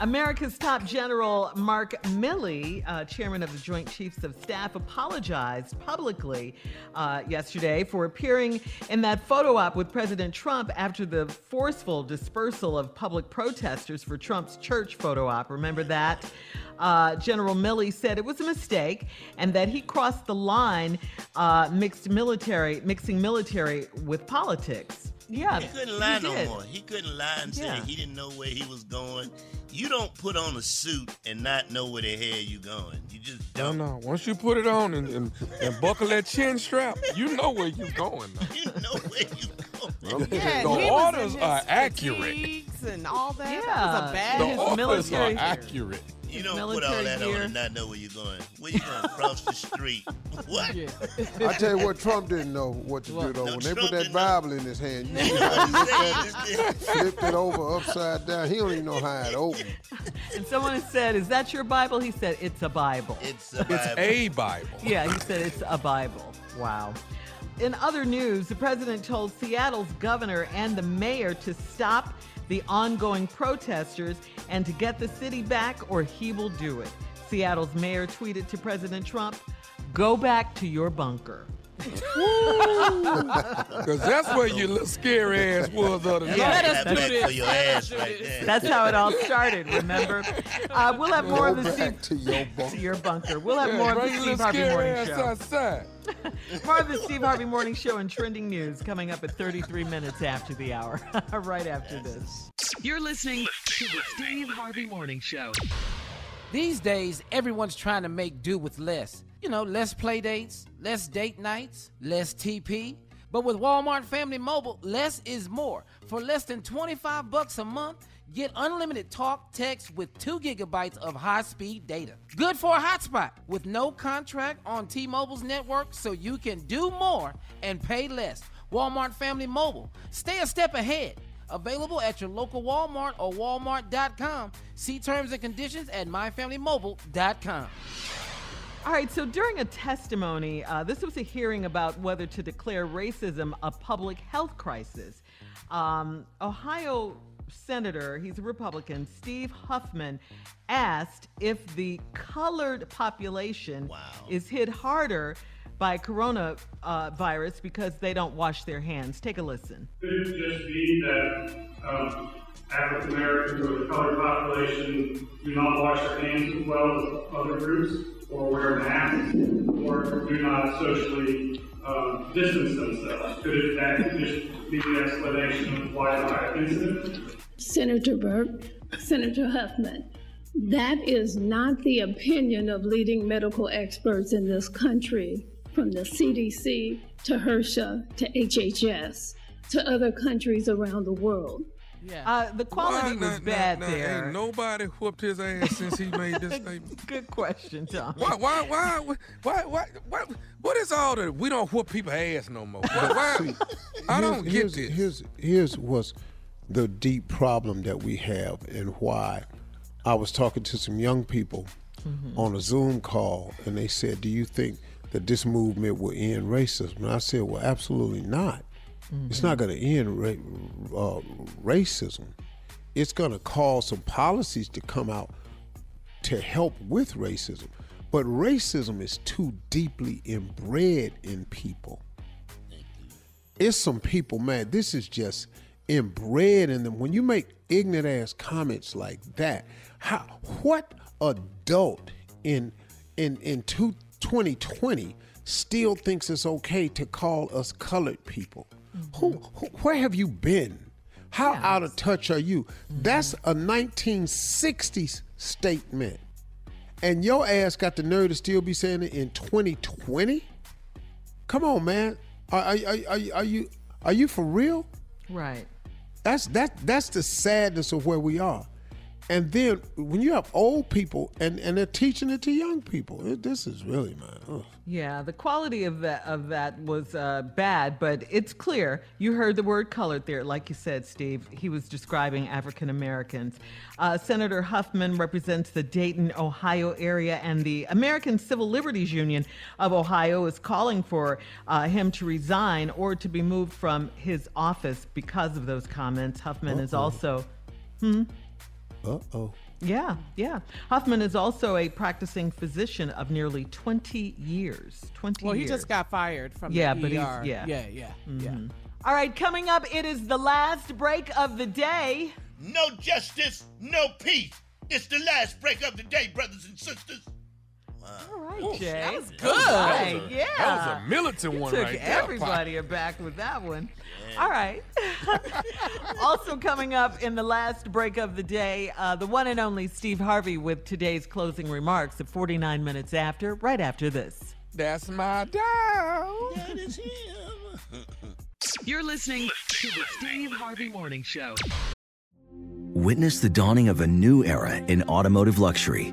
America's top general Mark Milley, uh, chairman of the Joint Chiefs of Staff, apologized publicly uh, yesterday for appearing in that photo op with President Trump after the forceful dispersal of public protesters for Trump's church photo op. Remember that? Uh, General Milley said it was a mistake and that he crossed the line, uh, mixed military, mixing military with politics. Yeah, He couldn't lie no did. more. He couldn't lie and say he didn't know where he was going. You don't put on a suit and not know where the hell you going. You just don't. No, no. Once you put it on and, and, and buckle that chin strap, you know where you're going. Now. you know where you going. The, Yeah, the and he was orders are accurate. and all that. Yeah, That was a bad The orders military- are accurate. You don't put all that on and not know where you're going. Where you going? Across the street. What? I tell you what, Trump didn't know what to do though. No, when they put that didn't know. Bible in his hand, you see how he looked at it, flipped it over upside down. He don't even know how it opened. And someone said, "Is that your Bible?" He said, "It's a Bible." It's a It's a Bible. Yeah, he said it's a Bible. Wow. In other news, the president told Seattle's governor and the mayor to stop the ongoing protesters and to get the city back, or he will do it. Seattle's mayor tweeted to President Trump, Go back to your bunker. Because that's where your little scary ass was the other That's. Let us do this. your ass right there. That's how it all started, remember? Uh, we'll have more Go of the back Steve, to your bunker. to your bunker. We'll have Yeah, more of the Steve Harvey Morning ass Show. outside. More of the Steve Harvey Morning Show and trending news coming up at 33 minutes after the hour. right after this. You're listening to the Steve Harvey Morning Show. These days, everyone's trying to make do with less. You know, less play dates, less date nights, less TP. But with Walmart Family Mobile, less is more. For less than 25 bucks a month, get unlimited talk, text with 2 gigabytes of high-speed data. Good for a hotspot with no contract on T-Mobile's network so you can do more and pay less. Walmart Family Mobile. Stay a step ahead. Available at your local Walmart or walmart.com. See terms and conditions at myfamilymobile.com. All right, so during a testimony, uh, this was a hearing about whether to declare racism a public health crisis. Um, Ohio Senator, he's a Republican, Steve Huffman, asked if the colored population is hit harder by coronavirus uh, because they don't wash their hands. Take a listen. Could it just be that um, African Americans or the colored population do not wash their hands as well as other groups, or wear masks, or do not socially um, distance themselves? Could it, that just be the explanation of why the high incidence? Senator Burke, Senator Huffman, that is not the opinion of leading medical experts in this country, from the CDC to HRSA to HHS to other countries around the world. Yeah. Uh, the quality Why? was Nah, bad nah, nah, there. Ain't nobody whooped his ass since he made this statement. Good question, Tom. Why, why, why, why, why, why, what is all the, we don't whoop people ass no more? But why, I don't get here's, this. Here's, here's what's the deep problem that we have and why. I was talking to some young people Mm-hmm. on a Zoom call, and they said, "Do you think that this movement will end racism?" And I said, "Well, absolutely not. It's not going to end ra- uh, racism. It's going to cause some policies to come out to help with racism. But racism is too deeply inbred in people. It's some people, man, this is just inbred in them. When you make ignorant ass comments like that, how what adult in in in two, 2020 still thinks it's okay to call us colored people? Who, who where have you been? How out of touch are you? That's a 1960s statement. And your ass got the nerve to still be saying it in 2020? Come on, man. Are, are, are, are, are you are you for real? Right. That's that that's the sadness of where we are. And then when you have old people and, and they're teaching it to young people, it, this is really man. ugh. Yeah, the quality of that of that was uh, bad, but it's clear. You heard the word colored there, like you said, Steve. He was describing African Americans. Uh, Senator Huffman represents the Dayton, Ohio area, and the American Civil Liberties Union of Ohio is calling for uh, him to resign or to be moved from his office because of those comments. Huffman is also. Hmm? Uh oh. Yeah, yeah. Huffman is also a practicing physician of nearly 20 years. 20 Well, he years. just got fired from yeah, the but he's ER. yeah, yeah, yeah, yeah. Mhm. All right, coming up, it is the last break of the day. No justice, no peace. It's the last break of the day, brothers and sisters. All right, Ooh, Jay. that was good. good. That was a- yeah, that was a militant You one took right there, everybody aback with that one. All right. also coming up in the last break of the day, uh, the one and only Steve Harvey with today's closing remarks at 49 minutes after, right after this. That's my dog. That is him. You're listening to the Steve Harvey Morning Show. Witness the dawning of a new era in automotive luxury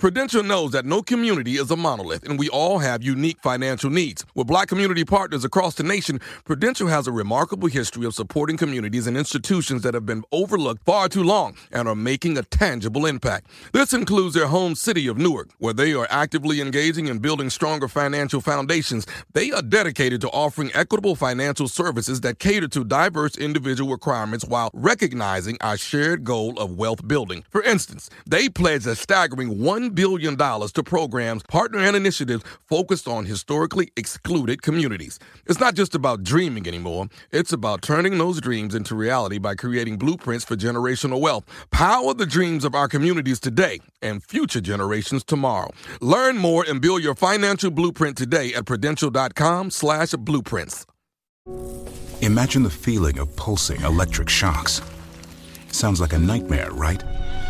Prudential knows that no community is a monolith, and we all have unique financial needs. With black community partners across the nation, Prudential has a remarkable history of supporting communities and institutions that have been overlooked far too long and are making a tangible impact. This includes their home city of Newark, where they are actively engaging in building stronger financial foundations. They are dedicated to offering equitable financial services that cater to diverse individual requirements while recognizing our shared goal of wealth building. For instance, they pledge a staggering $1 billion to programs, partner, and initiatives focused on historically excluded communities. It's not just about dreaming anymore, it's about turning those dreams into reality by creating blueprints for generational wealth. Power the dreams of our communities today and future generations tomorrow. Learn more and build your financial blueprint today at prudential.com slash blueprints. Imagine the feeling of pulsing electric shocks. Sounds like a nightmare, right?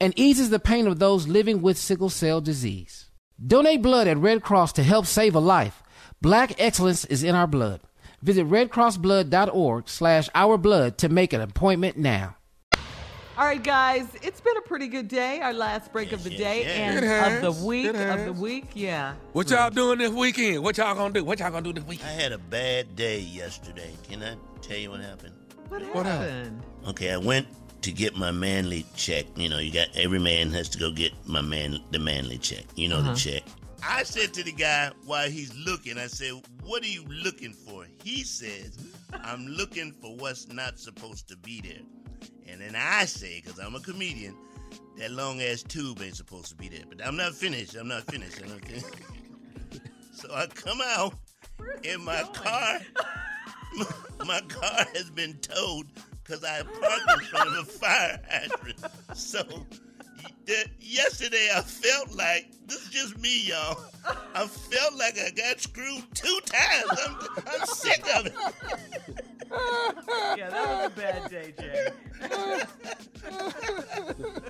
and eases the pain of those living with sickle cell disease. Donate blood at Red Cross to help save a life. Black excellence is in our blood. Visit redcrossblood.org slash ourblood to make an appointment now. All right, guys, it's been a pretty good day. Our last break of the day and has. of the week It of the has. week. Yeah. What y'all doing this weekend? What y'all gonna do? What y'all gonna do this weekend? I had a bad day yesterday. Can I tell you what happened? What What happened? Okay, I went to get my manly check. You know, you got every man has to go get my man the manly check. You know Uh-huh. the check. I said to the guy while he's looking, I said, "What are you looking for?" He says, "I'm looking for what's not supposed to be there." And then I say, because I'm a comedian, that long ass tube ain't supposed to be there. But I'm not finished. I'm not finished. I'm not finished. so I come out in my car. my car has been towed because I parked in front of a fire hydrant. So y- yesterday I felt like this is just me, y'all. I felt like I got screwed two times. I'm, I'm sick of it. yeah, that was a bad day, Jay.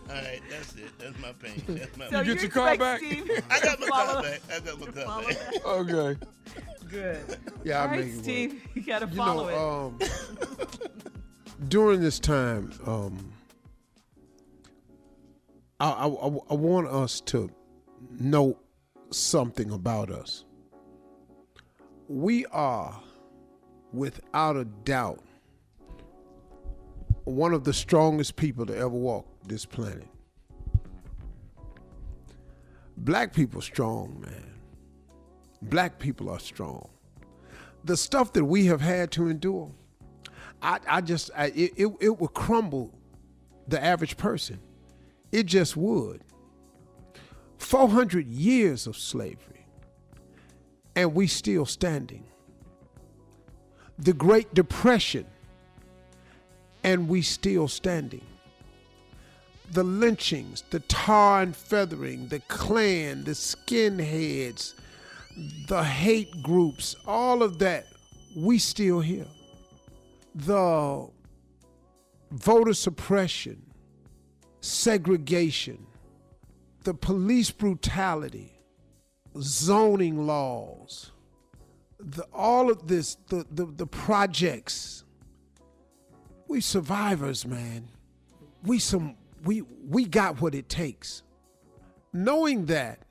All right, that's it. That's my pain. That's my So You get your car back? I got my to car back. I got my car follow back. that? Okay. Good. Yeah, All I right, make it work. Steve, you got to You follow know, it. um, during this time, um, I, I, I want us to know something about us. We are, without a doubt, one of the strongest people to ever walk this planet. Black people strong, man. Black people are strong. The stuff that we have had to endure, I, I just, I, it, it, it would crumble the average person. It just would. 400 years of slavery, and we still standing. The Great Depression, and we still standing. The lynchings, the tar and feathering, the Klan, the skinheads, the hate groups, all of that, we still here. The voter suppression, segregation, the police brutality, zoning laws, the, all of this, the, the, the projects. We survivors, man. We some we we got what it takes. Knowing that,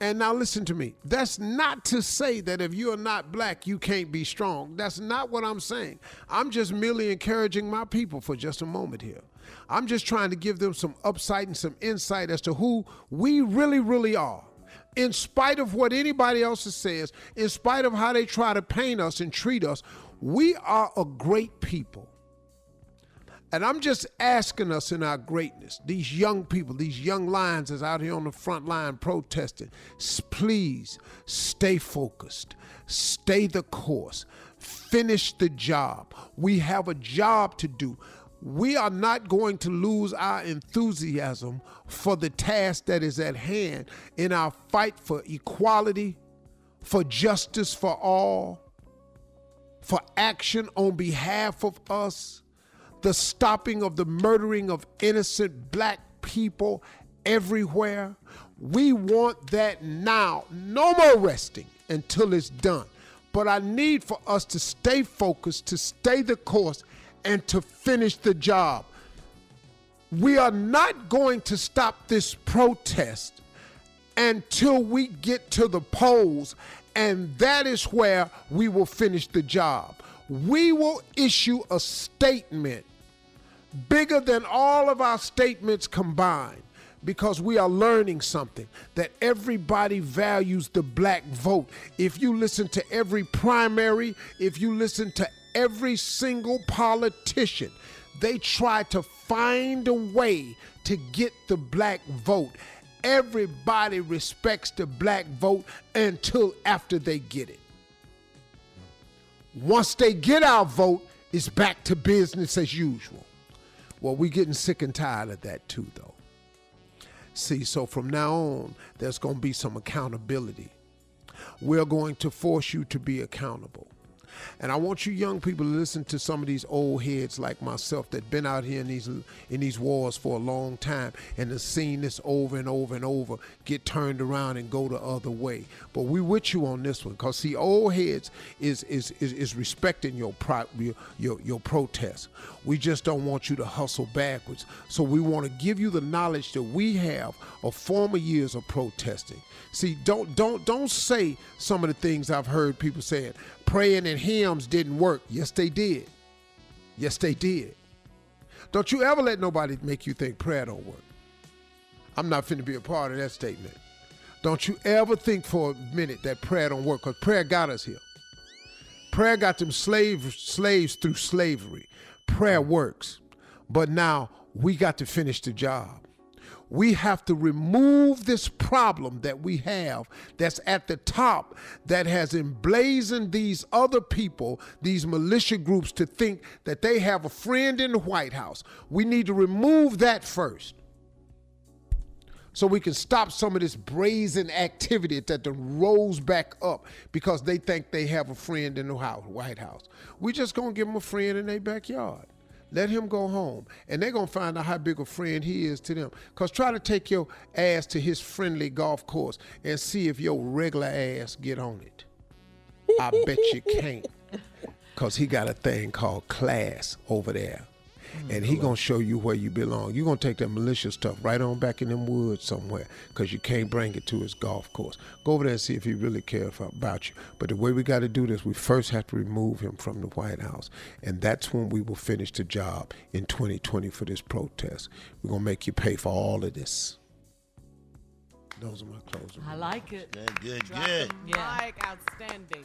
and now listen to me. That's not to say that if you're not black, you can't be strong. That's not what I'm saying. I'm just merely encouraging my people for just a moment here. I'm just trying to give them some upside and some insight as to who we really, really are. In spite of what anybody else says, in spite of how they try to paint us and treat us, we are a great people. And I'm just asking us in our greatness, these young people, these young lions that's out here on the front line protesting, please stay focused, stay the course, finish the job. We have a job to do. we are not going to lose our enthusiasm for the task that is at hand in our fight for equality, for justice for all, for action on behalf of us, the stopping of the murdering of innocent black people everywhere. We want that now. No more resting until it's done. But I need for us to stay focused, to stay the course, and to finish the job. We are not going to stop this protest until we get to the polls, and that is where we will finish the job. We will issue a statement bigger than all of our statements combined because we are learning something that everybody values the black vote. If you listen to every primary, if you listen to every single politician, they try to find a way to get the black vote. Everybody respects the black vote until after they get it. Once they get our vote, it's back to business as usual. Well, we're getting sick and tired of that too, though. See, so from now on, there's going to be some accountability. We're going to force you to be accountable. And I want you young people to listen to some of these old heads like myself that been out here in these in these wars for a long time and have seen this over and over and over get turned around and go the other way. But we with you on this one because see, old heads is is is, is respecting your, pro, your your your protest. We just don't want you to hustle backwards. So we want to give you the knowledge that we have of former years of protesting. See, don't don't don't say some of the things I've heard people saying. Praying and hymns didn't work. Yes, they did. Yes, they did. Don't you ever let nobody make you think prayer don't work. I'm not finna be a part of that statement. Don't you ever think for a minute that prayer don't work, because prayer got us here. Prayer got them slave, slaves through slavery. Prayer works. But now we got to finish the job we have to remove this problem that we have that's at the top that has emblazoned these other people, these militia groups, to think that they have a friend in the White House. We need to remove that first. So we can stop some of this brazen activity that then rolls back up because they think they have a friend in the White House. We're just gonna give them a friend in their backyard. Let him go home. And they're going to find out how big a friend he is to them. Because try to take your ass to his friendly golf course and see if your regular ass get on it. I bet you can't. Because he got a thing called class over there and he gonna show you where you belong. You gonna take that malicious stuff right on back in them woods somewhere, cause you can't bring it to his golf course. Go over there and see if he really cares about you. But the way we got to do this, we first have to remove him from the White House, and that's when we will finish the job in 2020 for this protest. We're gonna make you pay for all of this. Those are my closing. I like it. Good, good, Drop good. the mic, outstanding.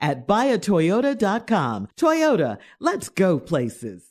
at buyatoyota.com. Toyota, let's go places.